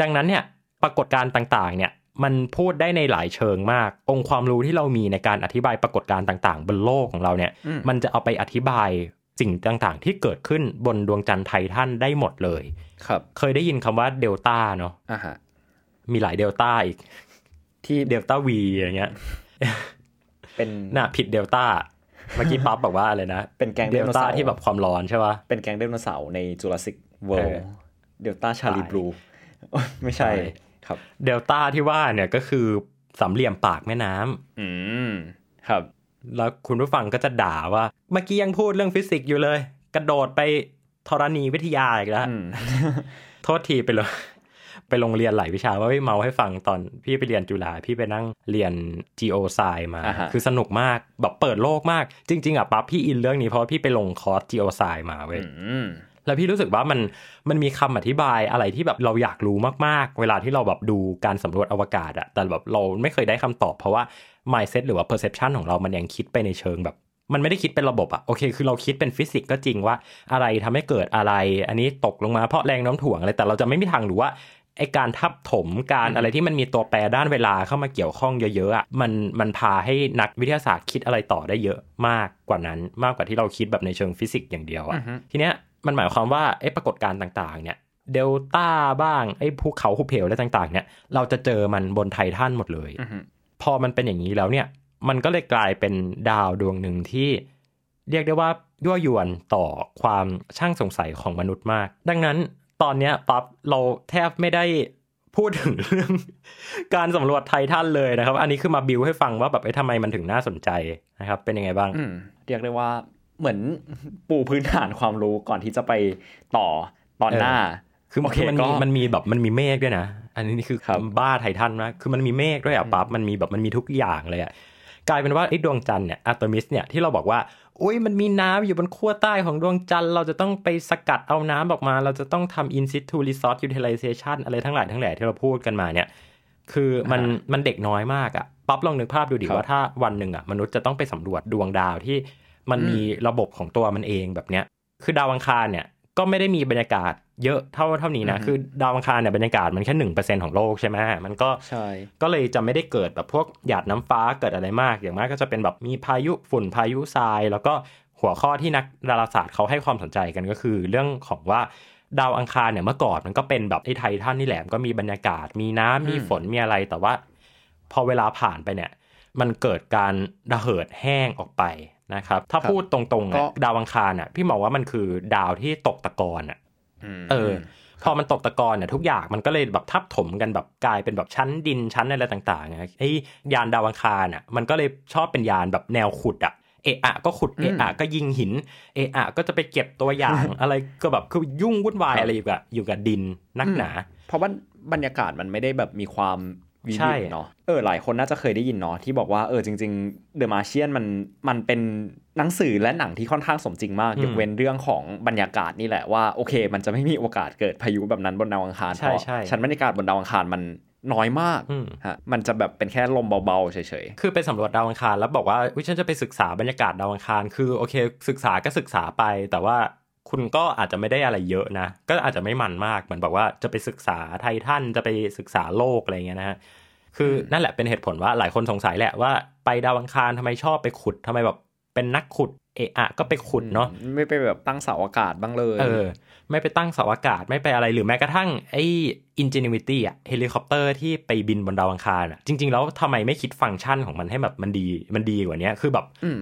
Speaker 3: ดังนั้นเนี่ยปรากฏการณ์ต่างๆ เนี่ย มันพูดได้ในหลายเชิงมาก องค์ความรู้ที่เรามีในการอธิบายปรากฏการณ์ต่างๆ บนโลกของเราเนี่ย มันจะเอาไปอธิบายสิ่งต่างๆ ที่เกิดขึ้นบนดวงจันทร์ไททันได้หมดเลย
Speaker 4: ครับ
Speaker 3: เคยได้ยินคำว่าเดลต้าเนาะ
Speaker 4: อ่าฮะ
Speaker 3: มีหลายเดลต้าอีก ที่เดลต้าวีอย่างเงี้ย
Speaker 4: เป็น
Speaker 3: น่ะผิดเดลต้าเมื่อกี้ปั๊บบอกว่าอะไรนะ
Speaker 4: เป็นแก๊ง
Speaker 3: เด
Speaker 4: ได
Speaker 3: ล
Speaker 4: โน
Speaker 3: ต้า
Speaker 4: เสาร์
Speaker 3: ที่แบบความร้อนใช่ปะ
Speaker 4: เป็นแก๊งไดโนเสาร์ในจูราสสิกเวิล
Speaker 3: เออ
Speaker 4: ด์เดลต้าชาลี
Speaker 3: ใช่
Speaker 4: บลู ไม่ใช่
Speaker 3: ใช่
Speaker 4: ครับ
Speaker 3: เดลต้าที่ว่าเนี่ยก็คือสามเหลี่ยมปากแม่น้ำ
Speaker 4: อืมครับ
Speaker 3: แล้วคุณผู้ฟังก็จะด่าว่า เมื่อกี้ยังพูดเรื่องฟิสิกส์อยู่เลย กระโดดไปธรณีวิทยาอีกแล้ว
Speaker 4: อืม
Speaker 3: โทษทีไปเลยไปโรงเรียนหลายวิชาว่าพี่เมาให้ฟังตอนพี่ไปเรียนจุฬาพี่ไปนั่งเรียน geo s c i มา
Speaker 4: อ่าฮะ
Speaker 3: คือสนุกมากแบบเปิดโลกมาก จริง ๆอะปั๊บพี่อินเรื่องนี้เพราะว่าพี่ไปลงคอร์ส geo s c i มาเว้ย
Speaker 4: อืม
Speaker 3: แล้วพี่รู้สึกว่ามันมันมีคำอธิบายอะไรที่แบบเราอยากรู้มากๆ เวลาที่เราแบบดูการสำรวจอวกาศอะแต่แบบเราไม่เคยได้คำตอบเพราะว่า mindset หรือว่า perception ของเรามันยังคิดไปในเชิงแบบ มันไม่ได้คิดเป็นระบบอะโอเค คือเราคิดเป็นฟิสิกส์ก็จริงว่าอะไรทำให้เกิดอะไร อันนี้ตกลงมาเพราะแรงโน้มถ่วงอะไรแต่เราจะไม่มีทางรู้ว่าไอการทับถมการอะไรที่มันมีตัวแปรด้านเวลาเข้ามาเกี่ยวข้องเยอะๆอะมันมันพาให้นักวิทยาศาสตร์คิดอะไรต่อได้เยอะมากกว่านั้น มากกว่าที่เราคิดแบบในเชิงฟิสิกส์อย่างเดียวอะ
Speaker 4: อือฮึ
Speaker 3: ทีเนี้ย มันหมายความว่าไอ้ปรากฏการณ์ต่างๆ เนี่ยเดลต้าบ้างไอ้ภูเขาหุบเหวอะไรต่าง ๆ เนี่ย เราจะเจอมันบนไททันหมดเลย
Speaker 4: อือฮึ
Speaker 3: พอมันเป็นอย่างนี้แล้วเนี่ย มันก็เลยกลายเป็นดาวดวงหนึ่งที่เรียกได้ว่ายั่วยวนต่อความช่างสงสัยของมนุษย์มาก ดังนั้นตอนเนี้ยปั๊บเราแทบไม่ได้พูดถึงเรื่องการสำรวจไททันเลยนะครับ อันนี้คือมาบิวให้ฟังว่าแบบไอ้ทำไมมันถึงน่าสนใจนะครับ เป็นยังไงบ้าง
Speaker 4: อืมเรียกได้ว่า เหมือนปูพื้นฐานความรู้ก่อนที่จะไปต่อตอนหน้า
Speaker 3: คือ
Speaker 4: โอเค
Speaker 3: คือมัน
Speaker 4: ก็
Speaker 3: มีมันมีแบบมันมีเมฆด้วยนะ อันนี้นี่คือ
Speaker 4: ครับ
Speaker 3: บ้าไททันมากคือมันมีเมฆด้วยอะปั๊บมันมีแบบมันมีทุกอย่างเลยอะกลายเป็นว่าไอ้ดวงจันทร์เนี่ยอะตอมิสเนี่ยที่เราบอกว่าอุ้ยมันมีน้ำอยู่บนขั้วใต้ของดวงจันทร์เราจะต้องไปสกัดเอาน้ำออกมา เราจะต้องทำ in situ resource utilization อะไรทั้งหลายทั้งแหล่ที่เราพูดกันมาเนี่ย คือมันมันเด็กน้อยมากอะปั๊บลองนึกภาพดูดิ
Speaker 4: ครับ
Speaker 3: ว่าถ้าวันหนึ่งอะมนุษย์จะต้องไปสำรวจดวงดาวที่ มันมีระบบของตัวมันเองแบบเนี้ย คือดาวอังคารเนี่ยก็ไม่ได้มีบรรยากาศเยอะเท่าเท่านี้นะ
Speaker 4: อือฮึ
Speaker 3: คือดาวอังคารเนี่ยบรรยากาศมันแค่หนึ่งเปอร์เซ็นของโลกใช่ไหมมันก็
Speaker 4: ใช่
Speaker 3: ก็เลยจะไม่ได้เกิดแบบพวกหยาดน้ำฟ้าเกิดอะไรมาก อย่างมากก็จะเป็นแบบมีพายุฝุ่นพายุทราย แล้วก็หัวข้อที่นักดาราศาสตร์เขาให้ความสนใจกันก็คือ เรื่องของว่าดาวอังคารเนี่ยเมื่อก่อนมันก็เป็นแบบไอ้ไททันนี่แหละมันก็มีบรรยากาศ มีน้ำมีฝนมีอะไรแต่ว่า พอเวลาผ่านไปเนี่ย มันเกิดการระเหิดแห้งออกไป นะครับถ้า
Speaker 4: ครับ
Speaker 3: พูดตรงๆ
Speaker 4: ก็
Speaker 3: อะดาวอังคารอะพี่มองว่ามันคือดาวที่ตกตะกอนอะ
Speaker 4: ม
Speaker 3: เออ พอมันตกตะกอนเนี่ยทุกอย่างมันก็เลยแบบทับถมกันแบบกลายเป็นแบบชั้นดินชั้นอะไรต่างๆไงไอ้ยานดาวอังคารอะมันก็เลยชอบเป็นยานแบบแนวขุดอะเอะอะก็ขุดเอะอะก็ยิงหิน เอะอะก็จะไปเก็บตัวอย่างอะไรก็แบบคือยุ่งวุ่นวาย
Speaker 4: ครับ
Speaker 3: อะไรอยู่กับอยู่กับดินนักหนา
Speaker 4: เพราะว่าบรรยากาศมันไม่ได้แบบมีความ วิ
Speaker 3: ใช่
Speaker 4: วิวเนาะเออหลายคนน่าจะเคยได้ยินเนาะที่บอกว่าเออจริงๆเดอะมาเชียนมันมันเป็นหนังสือและหนังที่ค่อนข้างสมจริงมาก
Speaker 3: อืม
Speaker 4: ยกเว้นเรื่องของบรรยากาศนี่แหละว่าโอเค มันจะไม่มีโอกาสเกิดพายุแบบนั้นบนดาวอังคาร
Speaker 3: ใช่
Speaker 4: เพราะ
Speaker 3: ใช่
Speaker 4: ชั้นบรรยากาศบนดาวอังคารมันน้อยมาก
Speaker 3: อืม
Speaker 4: ฮะมันจะแบบเป็นแค่ลมเบาๆเฉย
Speaker 3: คือไปสำรวจดาวอังคารแล้วบอกว่าวิฉันจะไปศึกษาบรรยากาศดาวอังคาร คือโอเค ศึกษาก็ศึกษาไป แต่ว่า คุณก็อาจจะไม่ได้อะไรเยอะนะ ก็อาจจะไม่มันมากเหมือนบอกว่าจะไปศึกษาไททันจะไปศึกษาโลกอะไรเงี้ยนะฮะคือนั่นแหละเป็นเหตุผลว่าหลายคนสงสัยแหละว่าไปดาวอังคารทำไมชอบไปขุดทำไมแบบเป็นนักขุดเอะอะก็ไปขุด
Speaker 4: ๆ
Speaker 3: เนาะ
Speaker 4: ไม่ไปแบบตั้งเสาอากาศบ้างเลย
Speaker 3: เออ ไม่ไปตั้งเสาอากาศไม่ไปอะไรหรือแม้กระทั่งไอ้ Ingenuity อะเฮลิคอปเตอร์ที่ไปบินบนดาวอังคารอะจริง ๆ แล้วทำไมไม่คิดฟังก์ชันของมันให้แบบมันดีมันดีกว่านี้คือแบบ
Speaker 4: อืม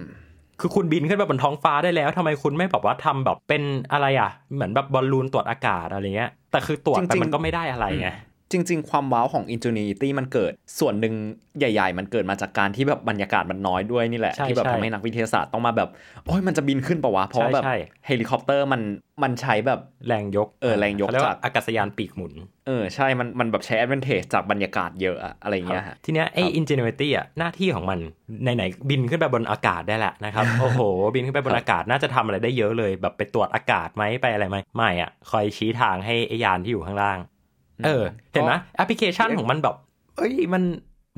Speaker 3: คือคุณบินขึ้นไปบนท้องฟ้าได้แล้วทำไมคุณไม่แบบว่าทำแบบเป็นอะไรอะ เหมือนแบบบอลลูนตรวจอากาศอะไรเงี้ย แต่คือตรวจ
Speaker 4: จริงๆ
Speaker 3: มันก็ไม่ได้อะไรไง
Speaker 4: จริง ๆ ความว้าวของ Ingenuity มันเกิด ส่วนหนึ่งใหญ่ ๆ มันเกิดมาจากการที่แบบบรรยากาศมันน้อยด้วยนี่แหละ
Speaker 3: ใช่
Speaker 4: ที่แบบ
Speaker 3: ใช่
Speaker 4: ทำให้นักวิทยาศาสตร์ต้องมาแบบ โอ้ยมันจะบินขึ้นปะวะ เพราะว่าแบบ
Speaker 3: ใช่
Speaker 4: เฮลิคอปเตอร์มันมันใช้แบบ
Speaker 3: แรงยก
Speaker 4: เออแรงยก
Speaker 3: เขาเรียก
Speaker 4: ว่า
Speaker 3: จากอากาศยานปีกหมุน
Speaker 4: เออ ใช่ มันมันแบบใช้ advantage จากบรรยากาศเยอะอะอะไรเงี้ยฮะ
Speaker 3: ทีเนี้ยไอ้ Ingenuity อะหน้าที่ของมันไหนๆบินขึ้นไปบนอากาศได้แหละนะครับ โอ้โห บินขึ้นไปบนอากาศน่าจะทำอะไรได้เยอะเลย แบบไปตรวจอากาศไหมไปอะไรไหมไม่อะคอยชี้ทางให้ไอ้ยานที่อยู่ข้างล่าง เออ เห็นไหมแอปพลิเคชันของมันแบบ เอ้ยมัน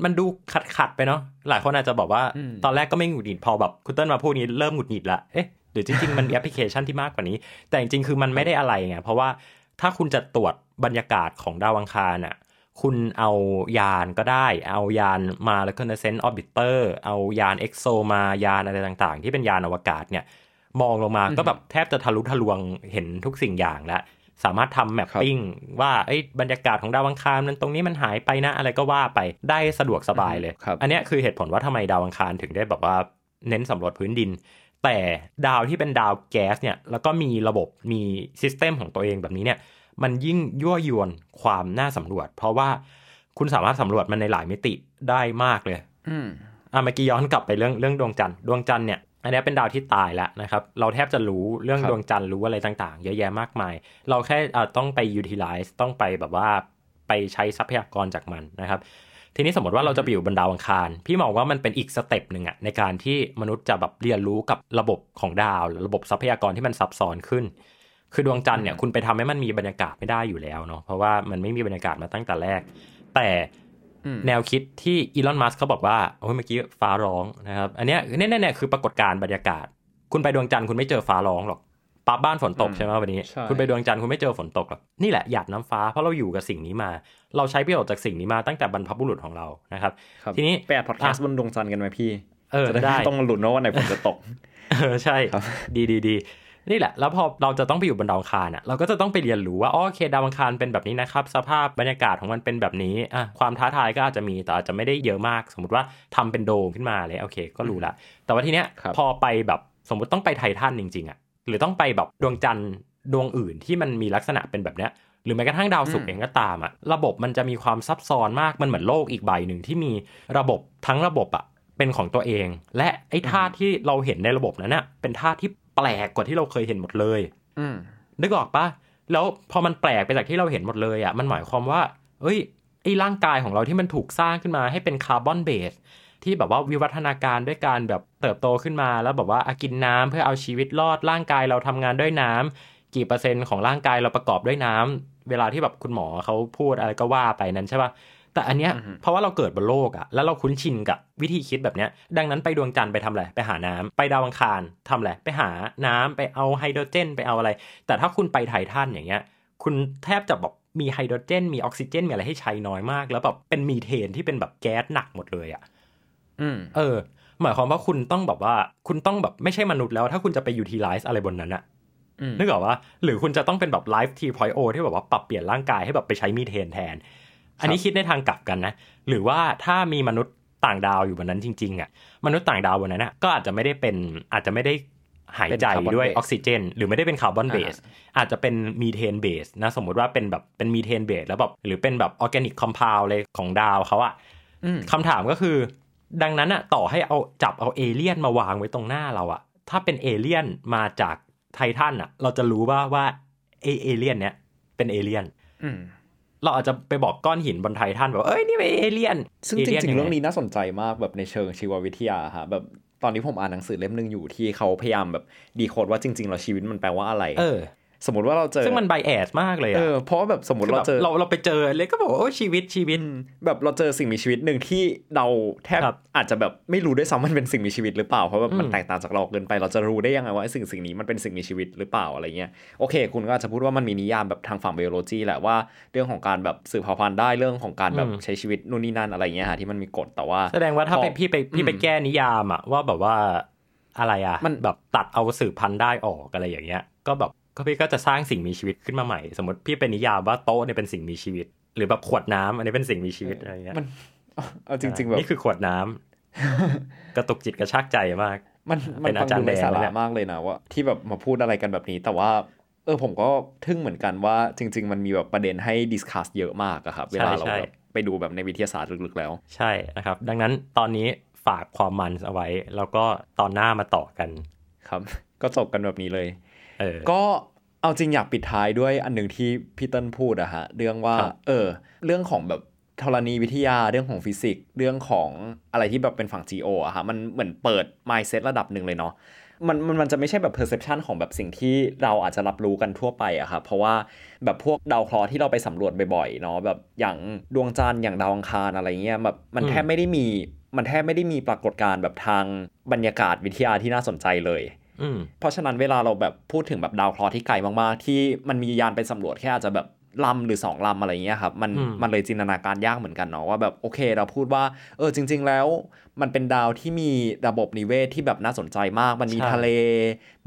Speaker 3: มันดูขัดขัดๆไปเนาะหลายคนอาจจะบอกว่า
Speaker 4: อืม
Speaker 3: ตอนแรกก็ไม่หงุดหงิดพอแบบคุณเติ้ลมาพูดนี้เริ่มหงุดหงิดละเอ๊ะหรือจริงๆ มันมีแอปพลิเคชันที่มากกว่านี้ แต่จริงๆ คือมันไม่ได้อะไรไงเพราะว่าถ้าคุณจะตรวจบรรยากาศของดาวอังคารอะคุณเอายานก็ได้ เอายานมาแล้วก็ Reconnaissance Orbiter เอายานเอ็กโซมายานอะไรต่างๆ ที่เป็นยานอวกาศเนี่ย มองลงมาก็แบบแทบจะทะลุทะลวงเห็นทุกสิ่งอย่างแล้ว สามารถทำ mapping ว่าบรรยากาศของดาวอังคารนั้นตรงนี้มันหายไปนะอะไรก็ว่าไปได้สะดวกสบายเลย อันนี้คือเหตุผลว่าทำไมดาวอังคารถึงได้แบบว่าเน้นสำรวจพื้นดิน แต่ดาวที่เป็นดาวแก๊สเนี่ยแล้วก็มีระบบมี system ของตัวเองแบบนี้เนี่ยมันยิ่งยั่วยวนความน่าสำรวจ เพราะว่าคุณสามารถสำรวจมันในหลายมิติได้มากเลย
Speaker 4: อืม
Speaker 3: อะเมื่อกี้ย้อนกลับไปเรื่องเรื่องดวงจันทร์ดวงจันทร์เนี่ย อันนี้เป็นดาวที่ตายแล้วนะครับ เราแทบจะรู้เรื่องดวงจันทร์รู้อะไรต่างๆ เยอะแยะมากมาย เราแค่ต้องไป utilize ต้องไปแบบว่าไปใช้ทรัพยากรจากมันนะครับ ทีนี้สมมติว่าเราจะไปอยู่บนดาวอังคาร พี่มองว่ามันเป็นอีก step หนึ่งอะในการที่มนุษย์จะแบบเรียนรู้กับระบบของดาว ระบบทรัพยากรที่มันซับซ้อนขึ้น คือดวงจันทร์เนี่ยคุณไปทำให้มันมีบรรยากาศไม่ได้อยู่แล้วเนาะเพราะว่ามันไม่มีบรรยากาศมาตั้งแต่แรก แต่ แนวคิดที่อีลอนมัสก์เขาบอกว่าโอ้ยเมื่อกี้ฟ้าร้องนะครับ อันนี้แน่ๆคือปรากฏการณ์บรรยากาศ คุณไปดวงจันทร์คุณไม่เจอฟ้าร้องหรอกปั๊บบ้านฝนตกใช่ไหมวันนี้ คุณไปดวงจันทร์คุณไม่เจอฝนตกหรอกนี่แหละหยาดน้ำฟ้าเพราะเราอยู่กับสิ่งนี้มา เราใช้ประโยชน์จากสิ่งนี้มาตั้งแต่บรรพบุรุษของเรานะครับ ทีนี้
Speaker 4: แปดพอดแคสต์บนดวงจันทร์กันไหมพี่
Speaker 3: เออได้
Speaker 4: ต้องมาหลุดนะว่าไหนฝนจะตก
Speaker 3: เออใช่ ดีดีดี นี่แหละ แล้วพอเราจะต้องไปอยู่บนดาวอังคารอะเราก็จะต้องไปเรียนรู้ว่าโอเคดาวอังคารเป็นแบบนี้นะครับ สภาพบรรยากาศของมันเป็นแบบนี้อะความท้าทายก็อาจจะมีแต่อาจจะไม่ได้เยอะมาก สมมติว่าทำเป็นโดมขึ้นมาเลยโอเค ก็รู้ละแต่ว่าทีเนี้ยพอไปแบบสมมติต้องไปไททันจริงๆอะหรือต้องไปแบบดวงจันทร์ดวงอื่นที่มันมีลักษณะเป็นแบบเนี้ยหรือแม้กระทั่งดาวศุกร์เองก็ตามอะระบบมันจะมีความซับซ้อนมากมันเหมือนโลกอีกใบหนึ่งที่มีระบบทั้งระบบอะเป็นของตัวเอง และไอ้ธาตุที่เราเห็นในระบบนั้นน่ะเป็นธาตุที่ แปลกกว่าที่เราเคยเห็นหมดเลยนึกออกปะแล้วพอมันแปลกไปจากที่เราเห็นหมดเลยอะมันหมายความว่า เอ้ยไอ้ร่างกายของเราที่มันถูกสร้างขึ้นมาให้เป็นคาร์บอน base ที่แบบว่าวิวัฒนาการด้วยการแบบเติบโตขึ้นมา แล้วแบบว่ากินน้ำเพื่อเอาชีวิตรอดร่างกายเราทำงานด้วยน้ำกี่เปอร์เซ็นต์ของร่างกายเราประกอบด้วยน้ำเวลาที่แบบคุณหมอเขาพูดอะไรก็ว่าไปนั้นใช่ปะ แต่อันเนี้ยเพราะว่าเราเกิดบนโลกอะแล้วเราคุ้นชินกับวิธีคิดแบบเนี้ย ดังนั้นไปดวงจันทร์ไปทำอะไรไปหาน้ำไปดาวอังคารทำอะไรไปหาน้ำไปเอาไฮโดรเจน ไปเอาอะไร แต่ถ้าคุณไปไททันอย่างเงี้ย คุณแทบจะแบบมีไฮโดรเจน มีออกซิเจน มีอะไรให้ใช้น้อยมาก แล้วแบบเป็นมีเทนที่เป็นแบบแก๊สหนักหมดเลยอะ
Speaker 4: อืม
Speaker 3: เออ หมายความว่าคุณต้องแบบว่า คุณต้องแบบไม่ใช่มนุษย์แล้ว ถ้าคุณจะไป utilize อะไรบนนั้นอะนึกออกว่าหรือคุณจะต้องเป็นแบบ life three point O ที่แบบว่าปรับเปลี่ยนร่างกายให้แบบไปใช้มีเทนแทน อันนี้คิดในทางกลับกันนะ หรือว่าถ้ามีมนุษย์ต่างดาวอยู่บนนั้นจริงๆอะมนุษย์ต่างดาวบนนั้นนะก็อาจจะไม่ได้เป็นอาจจะไม่ได้หายใจด้วยออกซิเจน หรือไม่ได้เป็นคาร์บอน base อาจจะเป็นมีเทน base นะสมมติว่าเป็นแบบเป็นมีเทน base แล้วแบบหรือเป็นแบบ organic complex เลยของดาวเขาอะคำถามก็คือ ดังนั้นอะต่อให้เอาจับเอาเอเลี่ยนมาวางไว้ตรงหน้าเราอะถ้าเป็นเอเลี่ยนมาจากไททันอะเราจะรู้ว่าว่าเอเอเลี่ยนเนี้ยเป็นเอเลี่ยน เราอาจจะไปบอกก้อนหินบนไททันแบบเอ้ยนี่เป็นเอเลี่ยน
Speaker 4: ซึ่งจริงๆเรื่องนี้น่าสนใจมากแบบในเชิงชีววิทยาฮะแบบตอนนี้ผมอ่านหนังสือเล่มหนึ่งอยู่ที่เขาพยายามแบบดีโคดว่าจริงๆเราชีวิตมันแปลว่าอะไร
Speaker 3: เออ
Speaker 4: สมมติว่าเราเจอ
Speaker 3: ซึ่งมันไบแอสมากเลย
Speaker 4: อะเพราะแบบสมมติเราเจอ
Speaker 3: เราเราไปเจอเลยก็บอกโอ้ชีวิตชีวิต
Speaker 4: แบบเราเจอสิ่งมีชีวิตหนึ่งที่เราแทบอาจจะแบบไม่รู้ด้วยซ้ำมันเป็นสิ่งมีชีวิตหรือเปล่าเพราะแบบมันแตกต่างจากเราเกินไปเราจะรู้ได้ยังไงว่าสิ่งสิ่งนี้มันเป็นสิ่งมีชีวิตหรือเปล่าอะไรเงี้ยโอเค คุณก็อาจจะพูดว่ามันมีนิยามแบบทางฝั่งไบโอโลจีแหละว่าเรื่องของการแบบสืบเผ่าพันธุ์ได้เรื่องของการแบบใช้ชีวิตนู่นนี่นั่นอะไรเงี้ยฮะที่มันมีกฎแต่ว่า
Speaker 3: แสดงว่าถ้าไปพี่ไปพี่ไปแก้นิยามอะว่าแบบว่าอะไรอะมันแบบตัดเอาสืบพันธุ์ได้ออกอะไรอย่างเงี้ย ก็แบบ ก็พี่ก็จะสร้างสิ่งมีชีวิตขึ้นมาใหม่ สมมติพี่เป็นนิยามว่าโต๊ะเนี่ยเป็นสิ่งมีชีวิต หรือแบบขวดน้ำอันนี้เป็นสิ่งมีชีวิตอะไรเงี้ย
Speaker 4: มันเอาจริงๆแบบ
Speaker 3: นี่คือขวดน้ำกระตุกจิตกระชากใจมาก
Speaker 4: มันมันฟังดูไร้สาระมากเลยนะว่า ที่แบบมาพูดอะไรกันแบบนี้ แต่ว่า เออผมก็ทึ่งเหมือนกันว่า จริง ๆ มันมีแบบประเด็นให้ discuss เยอะมากอะครับเวลาเราแบบไปดูแบบในวิทยาศาสตร์ลึกๆแล้ว
Speaker 3: ใช่นะครับ ดังนั้นตอนนี้ฝากความมันเอาไว้ แล้วก็ตอนหน้ามาต่อกัน
Speaker 4: ครับ ก็จบกันแบบนี้เลยเออ ก็เอาจริงอยากปิดท้ายด้วยอันหนึ่งที่พี่เติ้ลพูดอะฮะเรื่องว่า เออ เรื่องของแบบธรณีวิทยาเรื่องของฟิสิกส์เรื่องของอะไรที่แบบเป็นฝั่ง geo อะฮะมันเหมือนเปิด mindset ระดับหนึ่งเลยเนาะมันมันมันจะไม่ใช่แบบ perception ของแบบสิ่งที่เราอาจจะรับรู้กันทั่วไปอะครับเพราะว่าแบบพวกดาวเคราะห์ที่เราไปสำรวจบ่อยๆเนาะแบบอย่างดวงจันทร์อย่างดาวอังคารอะไรเงี้ยแบบมันแทบไม่ได้มีมันแทบไม่ได้มีปรากฏการณ์แบบทางบรรยากาศวิทยาที่น่าสนใจเลย
Speaker 3: อืม
Speaker 4: เพราะฉะนั้นเวลาเราแบบพูดถึงแบบดาวเคราะห์ที่ไกลมากๆ ที่มันมียานไปสำรวจแค่อาจจะแบบลำหรือสองลำอะไรเงี้ยครับมัน
Speaker 3: อืม
Speaker 4: มันเลยจินตนาการยากเหมือนกันเนาะว่าแบบโอเค เราพูดว่าเออจริง ๆ แล้ว มันเป็นดาวที่มีระบบนิเวศที่แบบน่าสนใจมาก มันมี
Speaker 3: ใช่
Speaker 4: ทะเล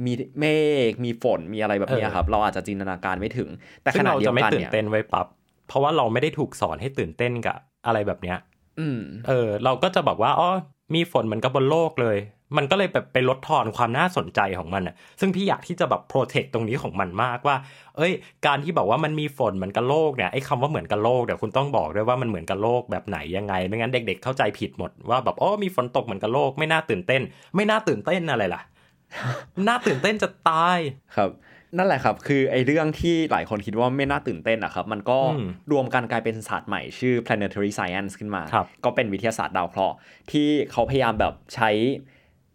Speaker 4: มีเมฆมีฝนมีอะไรแบบเนี้ย
Speaker 3: เออ
Speaker 4: ครับ เราอาจจะจินตนาการไม่ถึง แต่ข
Speaker 3: ซึ่ง
Speaker 4: ณะ
Speaker 3: เรา
Speaker 4: เดีย
Speaker 3: จะ
Speaker 4: ว
Speaker 3: ไม่
Speaker 4: กัน
Speaker 3: ตื่น
Speaker 4: เนี่ย
Speaker 3: เต้นไว้ปั๊บเพราะว่าเราไม่ได้ถูกสอนให้ตื่นเต้นกับอะไรแบบเนี้ย
Speaker 4: อืม
Speaker 3: เออ เราก็จะบอกว่าอ๋อมีฝนเหมือนกับบนโลกเลย มันก็เลยแบบไปลดทอนความน่าสนใจของมันอะ ซึ่งพี่อยากที่จะแบบโปรเทคตรงนี้ของมันมากว่า เอ้ย การที่บอกว่ามันมีฝนเหมือนกับโลกเนี่ยไอ้คำว่าเหมือนกับโลกเดี๋ยวคุณต้องบอกด้วยว่ามันเหมือนกับโลกแบบไหนยังไง ไม่งั้นเด็ก ๆ เข้าใจผิดหมดว่าแบบอ๋อมีฝนตกเหมือนกับโลก ไม่น่าตื่นเต้น ไม่น่าตื่นเต้นอะไรล่ะน่าตื่นเต้นจะตาย
Speaker 4: ครับนั่นแหละครับ คือไอ้เรื่องที่หลายคนคิดว่าไม่น่าตื่นเต้นอะครับ มันก็
Speaker 3: อืม
Speaker 4: รวมกันกลายเป็นศาสตร์ใหม่ชื่อ planetary science ขึ้นมา
Speaker 3: ครับ
Speaker 4: ก็เป็นวิทยาศาสตร์ดาวเคราะห์ที่เขาพยายามแบบใช้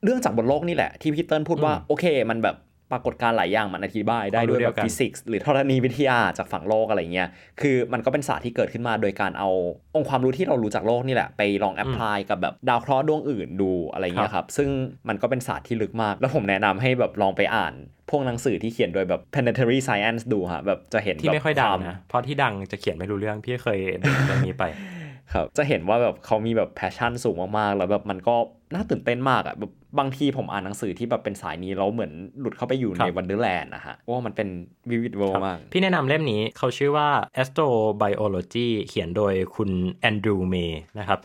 Speaker 4: เรื่องจากบนโลกนี่แหละที่พี่เติ้ลพูดว่า
Speaker 3: อืม
Speaker 4: โอเค มันแบบปรากฏการณ์หลายอย่างมันอธิบายได้
Speaker 3: ความรู้
Speaker 4: ด้วยแบบเดี
Speaker 3: ยวกัน
Speaker 4: ฟิสิกส์หรือธรณีวิทยาจากฝั่งโลกอะไรเงี้ย คือมันก็เป็นศาสตร์ที่เกิดขึ้นมาโดยการเอาองค์ความรู้ที่เรารู้จากโลกนี่แหละ ไปลอง apply กับแบบดาวเคราะห์ดวงอื่นดูอะไรเงี้ยครับ ซึ่งมันก็เป็นศาสตร์ที่ลึกมาก แล้วผมแนะนำให้แบบลองไปอ่าน พวกหนังสือที่เขียนโดยแบบ planetary scientist ดูฮะแบบจะเห็น
Speaker 3: ที่ไม่ค่อยดัง
Speaker 4: แบบวา
Speaker 3: นะเพราะที่ดังจะเขียนไม่รู้เรื่องพี่เคยดูเรื่องนี้ไป
Speaker 4: ครับจะเห็นว่าแบบเขามีแบบ passion สูงมากๆ แล้วแบบมันก็ น่าตื่นเต้นมากอะแบบบางทีผมอ่านหนังสือที่แบบเป็นสายนี้แล้วเหมือนหลุดเข้าไปอยู่ในครับ wonderland นะฮะว่ามันเป็น vivid world มาก
Speaker 3: พี่แนะนำเล่มนี้เขาชื่อว่า Astrobiology เขียนโดยคุณแอนดรูเมย์นะครับ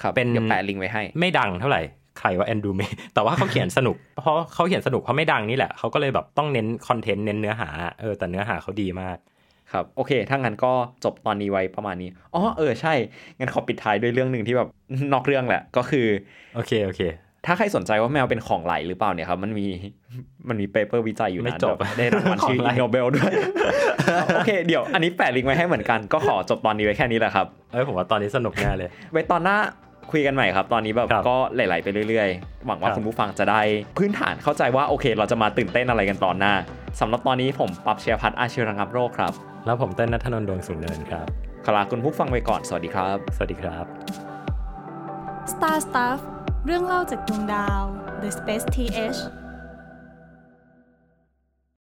Speaker 4: ครับ
Speaker 3: เป็น
Speaker 4: เดี๋ยวแปะลิงก์ไว้ให้
Speaker 3: ไม่ดังเท่าไหร่ใครว่าแอนดรูเมย์แต่ว่าเขาเขียนสนุก เพราะเขาเขียนสนุกเพราะไม่ดังนี่แหละเขาก็เลยแบบต้องเน้น content เน้นเนื้อหาเออแต่เนื้อหาเขาดีมาก
Speaker 4: ครับโอเค ถ้างั้นก็จบตอนนี้ไว้ประมาณนี้อ๋อเออใช่งั้นขอปิดท้ายด้วยเรื่องหนึ่งที่แบบนอกเรื่องแหละก็คือ
Speaker 3: โอเคโอเค
Speaker 4: ถ้าใครสนใจว่าแมวเป็นของไหลหรือเปล่าเนี่ยครับมันมีมันมี paper วิจัยอยู่
Speaker 3: ไม่
Speaker 4: นะ
Speaker 3: จบ
Speaker 4: แบบได้รางวัลชื่อ
Speaker 3: ของไหล
Speaker 4: Ig Nobel ด้วยโอเคเดี๋ยวอันนี้แปะลิงก์ไว้ให้เหมือนกันก็ขอจบตอนนี้ไว้แค่นี้แหละครับ
Speaker 3: เอ้ยผมว่าตอนนี้สนุกแน่เลย
Speaker 4: ไว้ตอนหน้าคุยกันใหม่ครับ ตอนนี้แบบ
Speaker 3: ครับ
Speaker 4: ก็ไหลๆไปเรื่อยๆ หวังว่า
Speaker 3: ครับ
Speaker 4: คุณผู้ฟังจะได้ พื้นฐานเข้าใจว่าโอเค เราจะมาตื่นเต้นอะไรกันตอนหน้าสำหรับตอนนี้ผมปั๊บเชียร์พัฒน์อาชีวระงับโรคครับ
Speaker 3: แล้วผมเต้นนัทนนท์ดวงสูงเนินครับ
Speaker 4: ขอลาคุณผู้ฟังไปก่อน สวัสดีครับ
Speaker 3: สวัสดีครับ
Speaker 2: Star Stuff เรื่องเล่าจากดวงดาว The Space TH